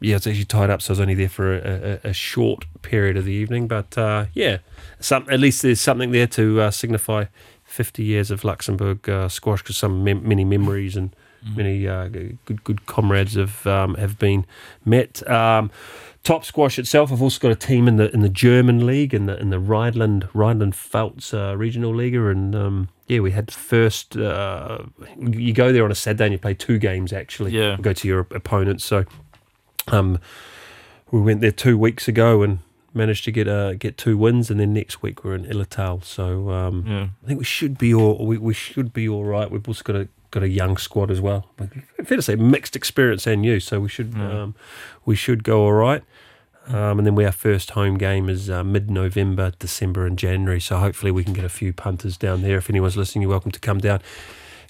yeah, it's actually tied up, so I was only there for a, a, a short period of the evening. But uh, yeah, some at least there's something there to uh, signify 50 years of Luxembourg uh, squash because some mem- many memories and many uh, good good comrades have um, have been met. Um, Top squash itself. I've also got a team in the in the German league in the in the Rhineland Rhineland Pfalz uh, regional league, and um, yeah, we had first. Uh, you go there on a Saturday and you play two games actually. Yeah. go to your opponents. So, um, we went there two weeks ago and managed to get uh, get two wins, and then next week we're in Illital. So um, Yeah. I think we should be all we, we should be all right. We've also got a got a young squad as well. Fair to say, mixed experience and youth. So we should Yeah. um, we should go all right. Um, and then we our first home game is uh, mid November, December, and January. So hopefully we can get a few punters down there. If anyone's listening, you're welcome to come down,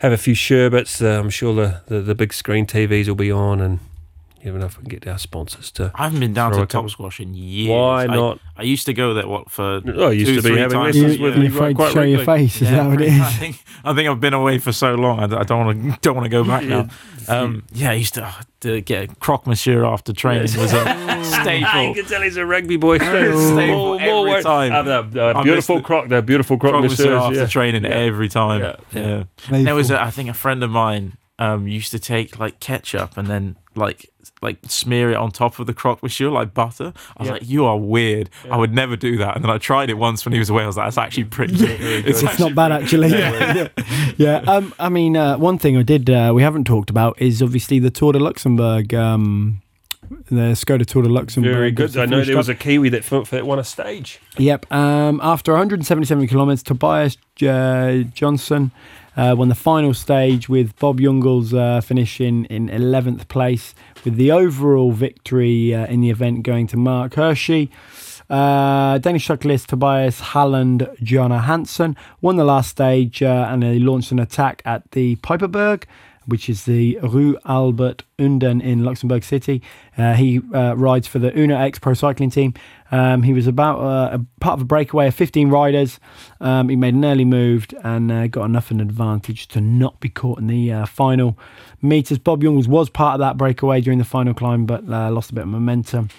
have a few sherbets. Uh, I'm sure the, the the big screen TVs will be on, and you never know if we can get our sponsors to. I haven't been down to a top squash in years. Why not? I, used to go there what for Oh, I used two, to be having times. lessons You, with you're you afraid to show your regularly. face. Is that what it I think I think I've been away for so long. I don't want to don't want to go back now. Um, yeah, I used to, oh, to get a croque monsieur after training was a you can tell he's a rugby boy. Staple every work. time. Uh, the- the beautiful miss the- croc, the beautiful croc Croque monsieur messieurs, after yeah. training Yeah. every time. Yeah. Yeah. Faithful. There was, a, I think, a friend of mine um, used to take like ketchup and then like like smear it on top of the croque monsieur like butter. I was Yeah. like, you are weird. I would never do that. And then I tried it once when he was away. I was like, that's actually pretty good. It's not bad actually. Yeah, yeah. Um, I mean, uh, one thing I did uh, we haven't talked about is obviously the Tour de Luxembourg. Um, the Skoda Tour de Luxembourg. Very good. obviously I know there was a Kiwi that, f- that won a stage. Yep. Um, after 177 kilometres, Tobias uh, Johnson uh, won the final stage with Bob Jungels uh, finishing in 11th place, with the overall victory uh, in the event going to Marc Hirschi. Uh, Danish cyclist Tobias Halland Johannessen won the last stage uh, and he launched an attack at the Piperberg, which is the Rue Albert Unden in Luxembourg City. Uh, he uh, rides for the Uno-X Pro Cycling Team. Um, he was about uh, a part of a breakaway of 15 riders. Um, he made an early move and uh, got enough an advantage to not be caught in the uh, final meters. Bob Jungels was part of that breakaway during the final climb, but uh, lost a bit of momentum.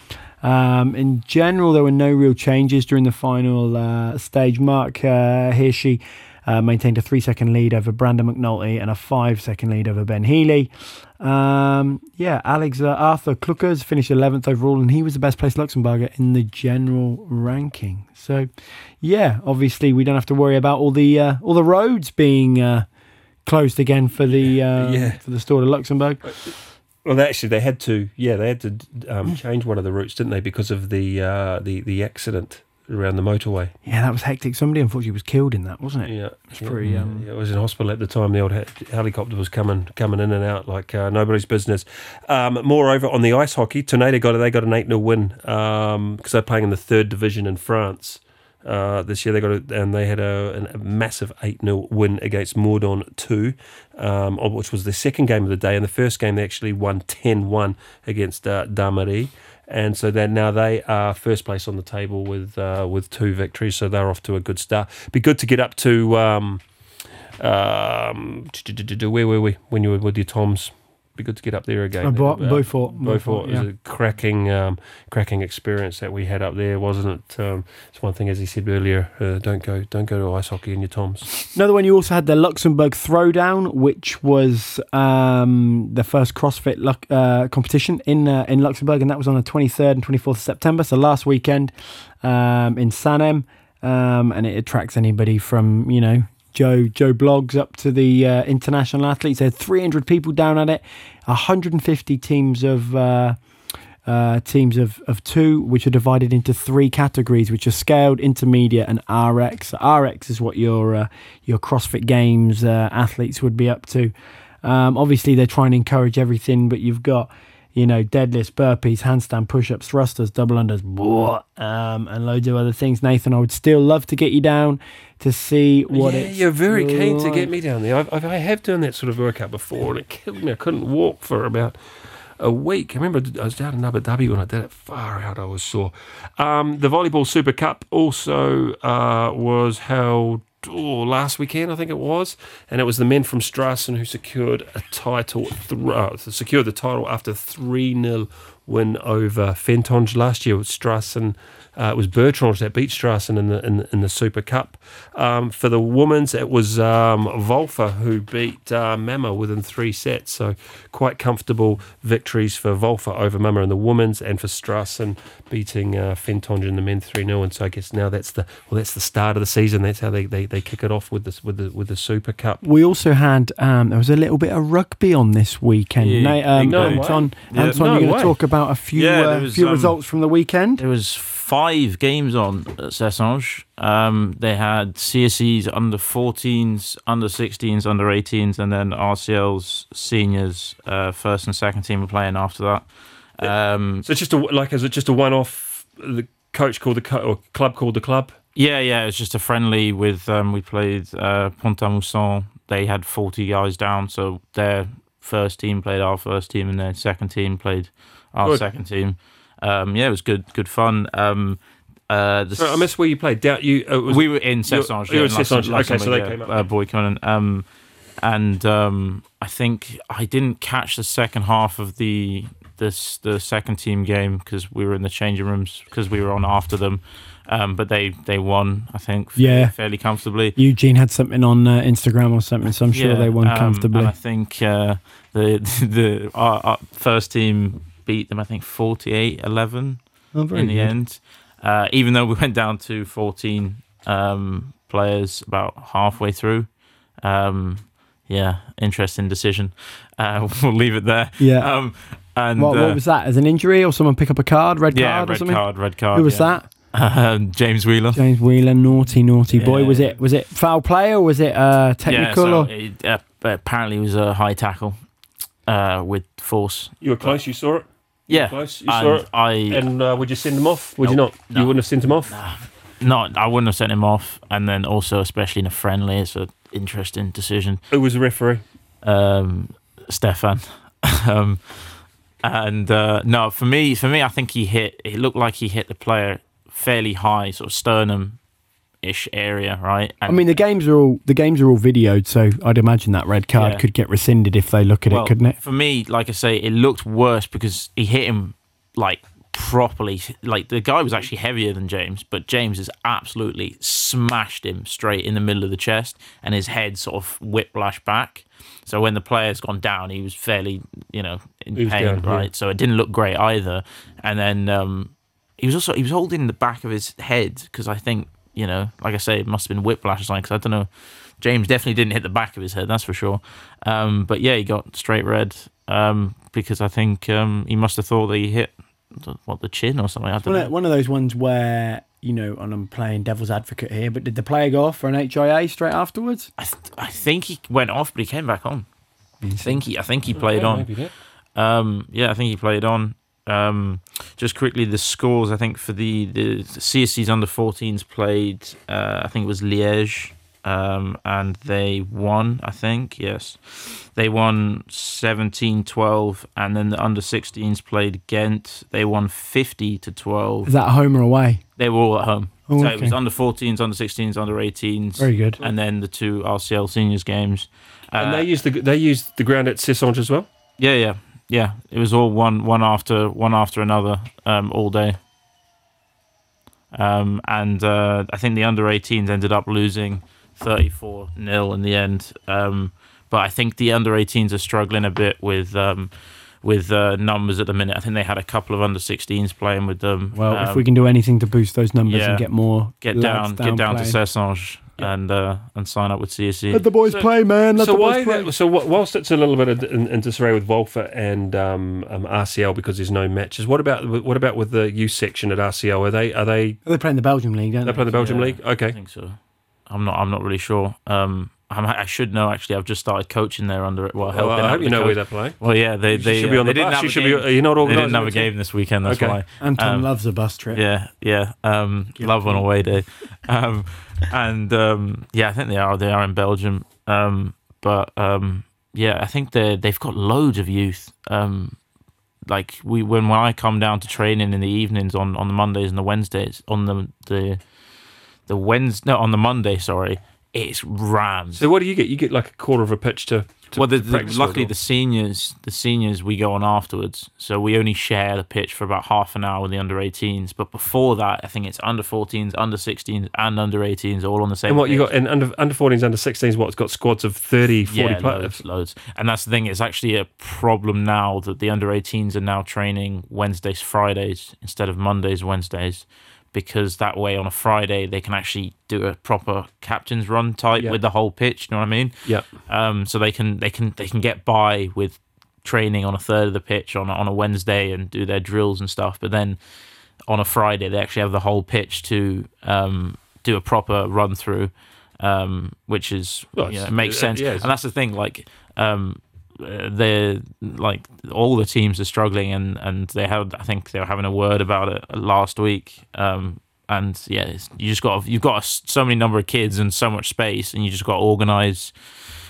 Um, in general, there were no real changes during the final stage. Marc uh, Hirschi uh, maintained a three second lead over Brandon McNulty and a five second lead over Ben Healy. Um, yeah, Alex uh, Arthur Kluckers finished 11th overall, and he was the best placed Luxembourger in the general ranking. So, yeah, obviously we don't have to worry about all the uh, all the roads being uh, closed again for the uh, Yeah. for the store to Luxembourg. Well, they actually, they had to. Yeah, they had to um, change one of the routes, didn't they? Because of the uh, the the accident around the motorway. Yeah, that was hectic. Somebody unfortunately was killed in that, wasn't it? Yeah, It's yeah. pretty. Um, Yeah, I was in hospital at the time. The old he- helicopter was coming coming in and out like uh, nobody's business. Um, moreover, on the ice hockey, Tornado got they got an eight 0 win because they're playing in the third division in France. Uh, this year they got a, and they had a, a massive 8 0 win against Mordon 2, um, which was the second game of the day. And the first game they actually won 10 1 against uh, Damary. And so then now they are first place on the table with uh, with two victories. So they're off to a good start. Be good to get up to um, um, where were we when you were with your Toms? Be good to get up there again. Uh, Bo- Uh, Beaufort, Beaufort Beaufort, is a cracking, um, cracking experience that we had up there, wasn't it? Um, it's one thing, as he said earlier. Uh, don't go, don't go to ice hockey in your Toms. Another one, you also had the Luxembourg Throwdown, which was um, the first CrossFit luck, uh, competition in uh, in Luxembourg, and that was on the 23rd and 24th of September, so last weekend um, in Sanem, um, and it attracts anybody from you know Joe Joe Blogs up to the uh, international athletes. There had 300 people down at it, 150 teams of. Uh, uh, teams of, of two, which are divided into three categories, which are scaled, intermediate, and RX. RX is what your uh, your CrossFit Games uh, athletes would be up to. Um, obviously, they're trying to encourage everything, but you've got you know deadlifts, burpees, handstand push-ups, thrusters, double unders, blah, um, and loads of other things. Nathan, I would still love to get you down to see what yeah, it's you're very keen to get me down there. I've, I've, I have done that sort of workout before, and it killed me. I couldn't walk for about a week. I remember I was down in Abu Dhabi when I did it. Far out, I was sore. Um, the volleyball Super Cup also uh, was held. Oh, last weekend I think it was, and it was the men from Strassen who secured a title, th- uh, secured the title after three 0 win over Fentange last year with Strassen. Uh, it was Bertrange that beat Strassen in the in, the- in the Super Cup. Um, for the women's, it was um, Walfer who beat uh, Mamer within three sets. So quite comfortable victories for Walfer over Mamer in the women's, and for Strassen beating uh, Fentange in the men three 0 And so I guess now that's the well, that's the start of the season. That's how they, they, they kick it off with this with the with the Super Cup. We also had um, there was a little bit of rugby on this weekend. Yeah, Nate, um, no way. Anton, Yeah, Anton, no you're going to talk about a few Yeah, uh, was, few um, results from the weekend. There was five games on at Cessange. Um, they had CSEs under 14s, under 16s, under 18s, and then RCL's seniors, uh, first and second team were playing after that. Um, So it's just a like is it just a one off? The coach called the co- or club called the club. yeah, yeah, it's just a friendly with. Um, we played uh, Pont-à-Mousson. They had 40 guys down, so their first team played our first team, and their second team played our Good. second team. Um, yeah, it was good, good fun. Um, uh, the So I missed where you played. Down you. uh, was, we were in you- Cessange. you were in in Cessange. Luxem- Okay, so they Luxembourg, came up. Uh, Boycon. Um, and um, I think I didn't catch the second half of the this the second team game because we were in the changing rooms because we were on after them. Um, but they they won. I think. f- Yeah. fairly comfortably. Eugene had something on uh, Instagram or something, so I'm sure Yeah, they won um, comfortably. And I think uh, the the our, our first team beat them. I think 48-11 oh, in the good. end. Uh, even though we went down to 14 um, players about halfway through. Um, yeah, interesting decision. Uh, we'll leave it there. Yeah. Um, and what, uh, what was that? As an injury or someone pick up a card, red yeah, card or red something? card, red card. Who was yeah. that? Um, James Wheeler. James Wheeler, naughty, naughty boy. Was it was it foul play or was it uh, technical? yeah, so or? it, uh, apparently it was a high tackle uh, with force. you were close. You saw it. Yeah. You saw and it. I And uh, would you send them off? Would you Nope. not? You wouldn't have sent them off. no, I wouldn't have sent him off. And then also, especially in a friendly, it's an interesting decision. Who was the referee? um, Stefan. um, and uh, no, for me, for me, I think he hit. It looked like he hit the player fairly high, sort of sternum ish area, right? I mean, the games are all the games are all videoed, so I'd imagine that red card Yeah. could get rescinded if they look at well, it, couldn't it? For me, like I say, it looked worse because he hit him like properly. Like the guy was actually heavier than James, but James has absolutely smashed him straight in the middle of the chest, and his head sort of whiplash back. So when the player's gone down, he was fairly, you know, in He pain, down, yeah. right? So it didn't look great either. And then um, he was also he was holding the back of his head because I think you know, like I say, it must have been whiplash or something. Because I don't know, James definitely didn't hit the back of his head, that's for sure. Um, but yeah, he got straight red um, because I think um, he must have thought that he hit the, what the chin or something. I don't One know. of, one of those ones where you know, and I'm playing devil's advocate here, but did the player go off for an HIA straight afterwards? I, th- I think he went off, but he came back on. I think he, I think he played Yeah, on. Um, yeah, I think he played on. Um, just quickly, the scores. I think for the the CSC's under 14s played. Uh, I think it was Liège, um, and they won. I think yes, they won 17-12, and then the under 16s played Ghent. They won 50 to 12. Is that home or away? They were all at home. Oh, so it was okay. under 14s, under 16s, under 18s, Very good. and then the two RCL seniors games. And Uh, they used the they used the ground at Cessange as well. yeah, yeah, yeah. It was all one, one after one after another, um, all day. Um, and uh, I think the under 18s ended up losing 34 nil in the end. Um, but I think the under 18s are struggling a bit with um, with uh, numbers at the minute. I think they had a couple of under 16s playing with them. Well, if Um, we can do anything to boost those numbers yeah. and get more get lads down, get down to playing. Cessange and uh, and sign up with CSC. Let the boys So- play, man. Let so the boys why? play. That, so whilst it's a little bit in, in, in disarray with Walfer and um, um, RCL because there's no matches. What about what about with the youth section at RCL? Are they are they They're playing the Belgium league, don't they they? play the Belgium Yeah. league? Okay, I think so. I'm not. I'm not really sure. Um, I'm, I should know actually. I've just started coaching there under it. Well, Well, helping I hope the you know coach. where they're playing. Well, yeah, they they should be on they the didn't bus. have You a should game. be. You're not organized. They didn't have a the team. game this weekend. That's Okay. why. Anton Um, loves a bus trip. Yeah, yeah. Um, love on a away day. Um, and um, yeah, I think they are. They are in Belgium. Um, but um, yeah, I think they they've got loads of youth. Um, like we when when I come down to training in the evenings on on the Mondays and the Wednesdays on the the the Wednesday no on the Monday sorry it's rams So what do you get? You get like a quarter of a pitch to to, well, the, the, luckily the seniors, the seniors, we go on afterwards, so we only share the pitch for about half an hour with the under 18s. But before that, I think it's under 14s, under 16s, and under 18s all on the same. and what you got in under under 14s, under 16s? What it's got squads of 30, 40 yeah, players. loads, loads. And that's the thing. It's actually a problem now that the under 18s are now training Wednesdays, Fridays instead of Mondays, Wednesdays, because that way on a Friday they can actually do a proper captain's run type Yeah. with the whole pitch. You know what I mean? Yeah, Um, so they can they can they can get by with training on a third of the pitch on a, on a Wednesday and do their drills and stuff. But then on a Friday they actually have the whole pitch to um, do a proper run through, um, which is Well, you know, it makes uh, sense. yeah, and that's the thing, like. Um, uh, they're like all the teams are struggling and and they had I think they were having a word about it last week um and yeah it's, you just got you've got so many number of kids and so much space and you just got to organize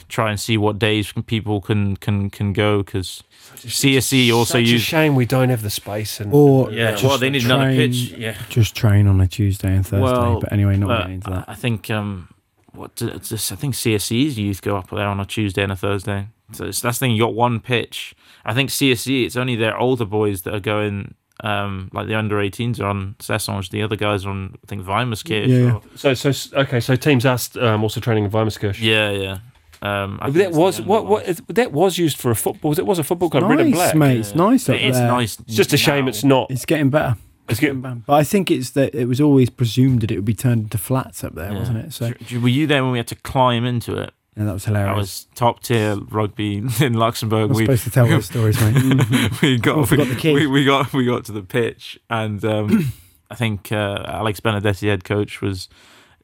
try and see what days people can can can go because CSE also Such a use shame we don't have the space and Or yeah just well they need another train- pitch yeah just train on a Tuesday and Thursday. Well, but anyway, not uh, getting into that. I think um what d- it's just, I think CSE's youth go up there on a Tuesday and a Thursday so it's, that's the thing you got one pitch I think CSE it's only their older boys that are going um like the under 18s are on Cessange the other guys are on I think Weimerskirch Yeah. or- so so okay. So teams are um, also training in Weimerskirch. yeah yeah um I that was what ones. what that was used for a football. It was a football club, red and nice, black. mate. It's Yeah. nice up it's there. nice It's just a shame now. it's not. It's getting better. It's getting. better. But I think it's that it was always presumed that it would be turned into flats up there, Yeah. wasn't it? So Do- do- Were you there when we had to climb into it? Yeah, that was hilarious. I was top tier rugby in Luxembourg. I'm We supposed to tell those stories, mate. we got Oh, we, we, we got we got to the pitch, and um, I think uh, Alex Benedetti, head coach, was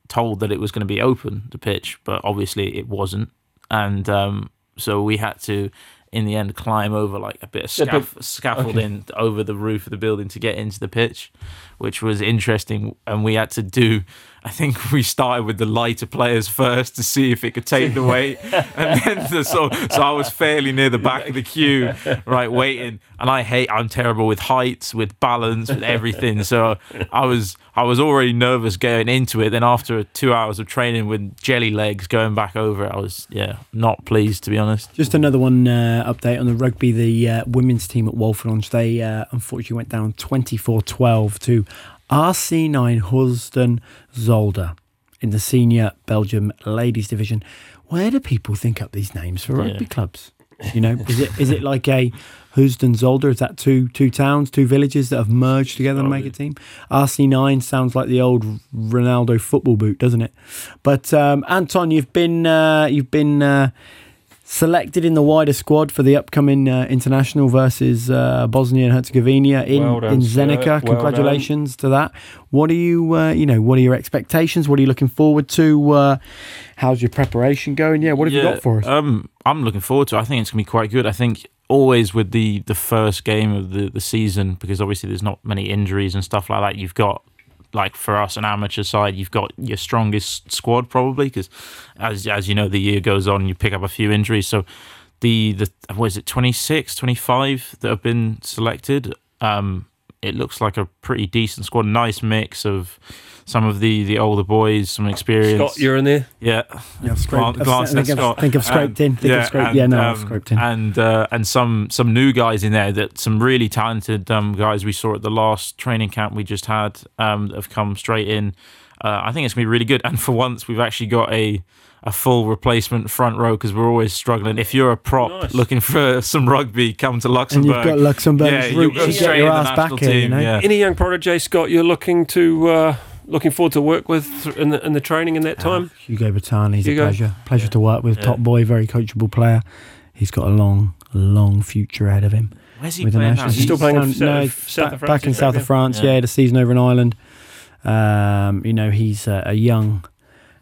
told that it was going to be open the pitch, but obviously it wasn't, and um, so we had to. In the end, climb over like a bit of Yeah, but- scaff- scaffolding over the roof of the building to get into the pitch, which was interesting. And we had to do, I think we started with the lighter players first to see if it could take the weight, and then the, so so I was fairly near the back of the queue, right, waiting. And I hate, I'm terrible with heights, with balance, with everything. So I was I was already nervous going into it. Then after two hours of training with jelly legs going back over, it, I was yeah not pleased to be honest. Just another one uh, update on the rugby. The uh, women's team at Walford they uh, unfortunately went down 24-12 to RC9 Heusden Zolder in the senior Belgium ladies division. Where do people think up these names for rugby Yeah. clubs? You know, is it is it like a Heusden Zolder? Is that two two towns, two villages that have merged together to make a team? RC9 sounds like the old Ronaldo football boot, doesn't it? But um, Anton, you've been uh, you've been uh, selected in the wider squad for the upcoming uh, international versus uh, Bosnia and Herzegovina in Well done, in. Zenica. Well Congratulations to that. What are you uh, you know what are your expectations? What are you looking forward to? Uh, how's your preparation going? Yeah, what have you got for us? Um, I'm looking forward to. it. I think it's gonna be quite good. I think always with the the first game of the the season because obviously there's not many injuries and stuff like that. You've got like for us an amateur side, you've got your strongest squad probably because as as you know the year goes on, you pick up a few injuries. So the the what is it 26, 25 that have been selected. Um, it looks like a pretty decent squad. Nice mix of some of the the older boys, some experience. Scott, you're in there. yeah, Yeah, I've scraped- Glan- glance think at I've- Scott. think I've scraped in. Think I've scraped- yeah, no, I've scraped in. And uh, and some some new guys in there that some really talented um, guys we saw at the last training camp we just had um, that have come straight in. Uh, I think it's gonna be really good. And for once, we've actually got a a full replacement front row because we're always struggling. If you're a prop Nice. looking for some rugby, come to Luxembourg. and you've got Luxembourg. Yeah, you'll go straight get your in ass national back here. You know, yeah. Any young protege, Scott, you're looking to uh, looking forward to work with in the in the training in that time. Hugo Batani, he's Hugo. a pleasure. Pleasure to work with. Yeah. Top boy, very coachable player. He's got a long, long future ahead of him. Where's he with playing national now? Is he still playing down- in South- no, South back, of France, back in south of? France. Yeah. Yeah, the season over in Ireland. Um, you know, he's a, a young,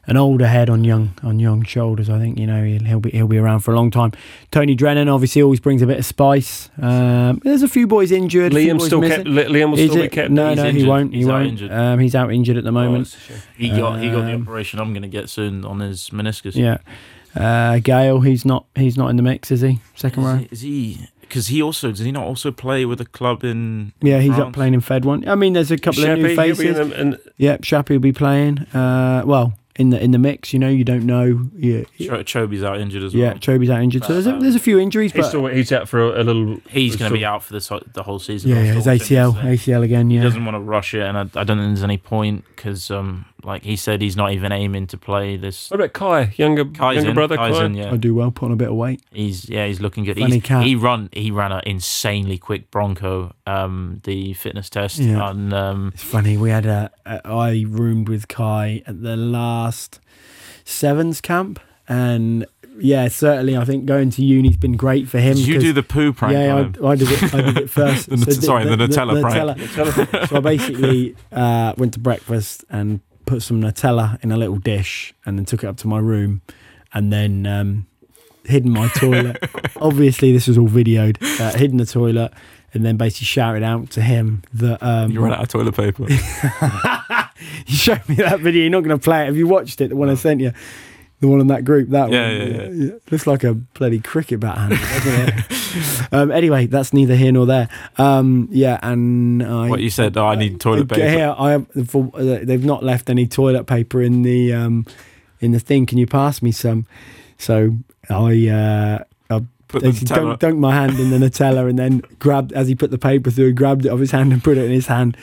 an older head on young on young shoulders. I think you know he'll, he'll be he'll be around for a long time. Tony Drennan obviously always brings a bit of spice. Um, there's a few boys injured. Liam boys still missing. kept. Liam will Is still be kept. No, He's no, he won't. He He's out won't. injured. Um, he's out injured at the Oh, moment. that's a shame. He got he got the Um, operation I'm going to get soon on his meniscus. Yeah. Uh, Gale, he's not he's not in the mix, is he? Second row. Is he? Because he also does he not also play with a club in? Yeah, he's up playing in Fed one. I mean, there's a couple of new he'll in faces. the- in- Yep, Shappy will be playing. Uh, well, in the in the mix. You know, you don't know. Yeah, Cho- Choby's out injured as well. yeah. well. Choby's out injured, so there's a, there's a few injuries, He's but still he's out for a, a little. He's going to be out for the so- the whole season. yeah, I yeah, his ACL, so ACL again. He Yeah, doesn't want to rush it, and I, I don't think there's any point because, um, like he said, he's not even aiming to play this. What about Kai, younger Kai's younger in, brother? Kai's Kai? in, yeah. I do well, put on a bit of weight. He's yeah, he's looking good. Funny He's, cat. he run he ran an insanely quick Bronco, um, the fitness test, Yeah. and um, It's funny. We had a, a I roomed with Kai at the last sevens camp, and yeah, certainly I think going to uni's been great for him. did you do the poo prank yeah. I, I did it. I did it first. The Nut- sorry, the Nutella prank. Nutella- so I basically uh, went to breakfast and put some Nutella in a little dish, and then took it up to my room, and then um, hid in my toilet. Obviously, this was all videoed. Uh, hid in the toilet, and then basically shouted out to him that um, You ran out of toilet paper. you showed me that video. You're not going to play it. Have you watched it? The one I sent you, the one in that group. That Yeah, one. yeah, Looks like a bloody cricket bat handle, doesn't it? um, anyway, that's neither here nor there. Um, yeah, and I. what you said? Oh, I need toilet paper. Here, I have. For, uh, they've not left any toilet paper in the um, in the thing. Can you pass me some? So I. Uh, Put the Nutella- dunked, my hand in the Nutella and then grabbed as he put the paper through, grabbed it off his hand and put it in his hand.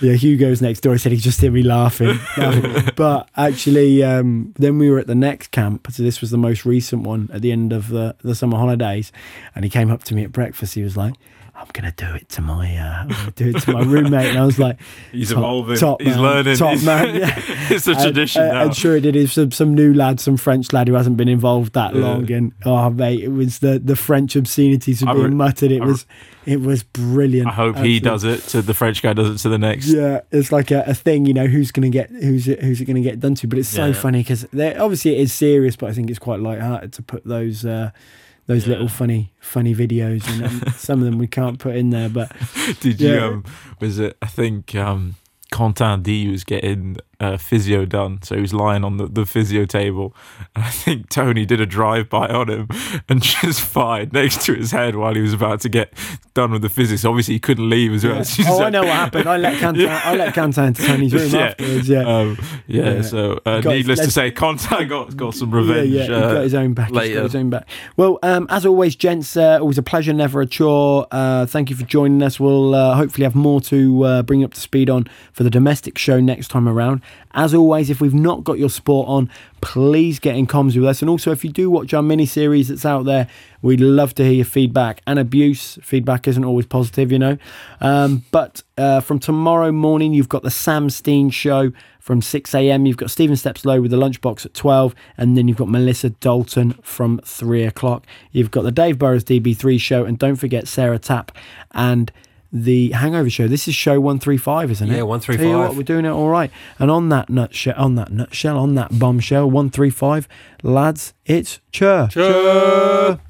Yeah, Hugo's next door. He said he just hear me laughing. laughing. but actually, um, then we were at the next camp. So this was the most recent one at the end of the, the summer holidays, and he came up to me at breakfast. He was like, "I'm gonna do it to my, uh, I'm do it to my roommate," and I was like, He's top- evolving. top he's man, learning. top He's- man, yeah. it's a And- tradition uh, now. And sure, it is some some new lad, some French lad who hasn't been involved that Yeah. long, and oh mate, it was the the French obscenities were being re- muttered. It I re- was it was brilliant. I hope he does it to the French guy does it to the next. Yeah, it's like a, a thing, you know, who's going to get who's it, who's it going to get done to? But it's so Yeah. funny because obviously it is serious, but I think it's quite light-hearted to put those uh, those Yeah. little funny funny videos, and um, some of them we can't put in there. But Did you? Um, was it? I think um, Quentin D was getting uh, physio done, so he was lying on the, the physio table, and I think Tony did a drive by on him and just fired next to his head while he was about to get done with the physics. Obviously, he couldn't leave as well. yeah. She's oh, I like- know what happened. I let Quentin, Yeah. I let Quentin into Tony's room Yeah. afterwards. Yeah. Um, yeah, Yeah. so uh, Got needless to say, Quentin got got some revenge. Yeah, yeah, he uh, got his own back. He's got later. his own back. Well, um, as always, gents, uh, always a pleasure, never a chore. Uh, thank you for joining us. We'll uh, hopefully have more to uh, bring up to speed on for the domestic show next time around. As always, if we've not got your sport on, please get in comms with us. And also, if you do watch our mini series that's out there, we'd love to hear your feedback and abuse. Feedback isn't always positive, you know. Um, but uh, from tomorrow morning, you've got the Sam Steen show from 6 a.m. You've got Stephen Stepslow with the lunchbox at 12, and then you've got Melissa Dalton from 3 o'clock. You've got the Dave Burrows DB3 show, and don't forget Sarah Tapp and the Hangover show. This is show 135, isn't it? Yeah, 135. Tell you what, we're doing it all right. And on that nutshell, on that nutshell, on that bombshell, 135, lads, it's chur. Chur.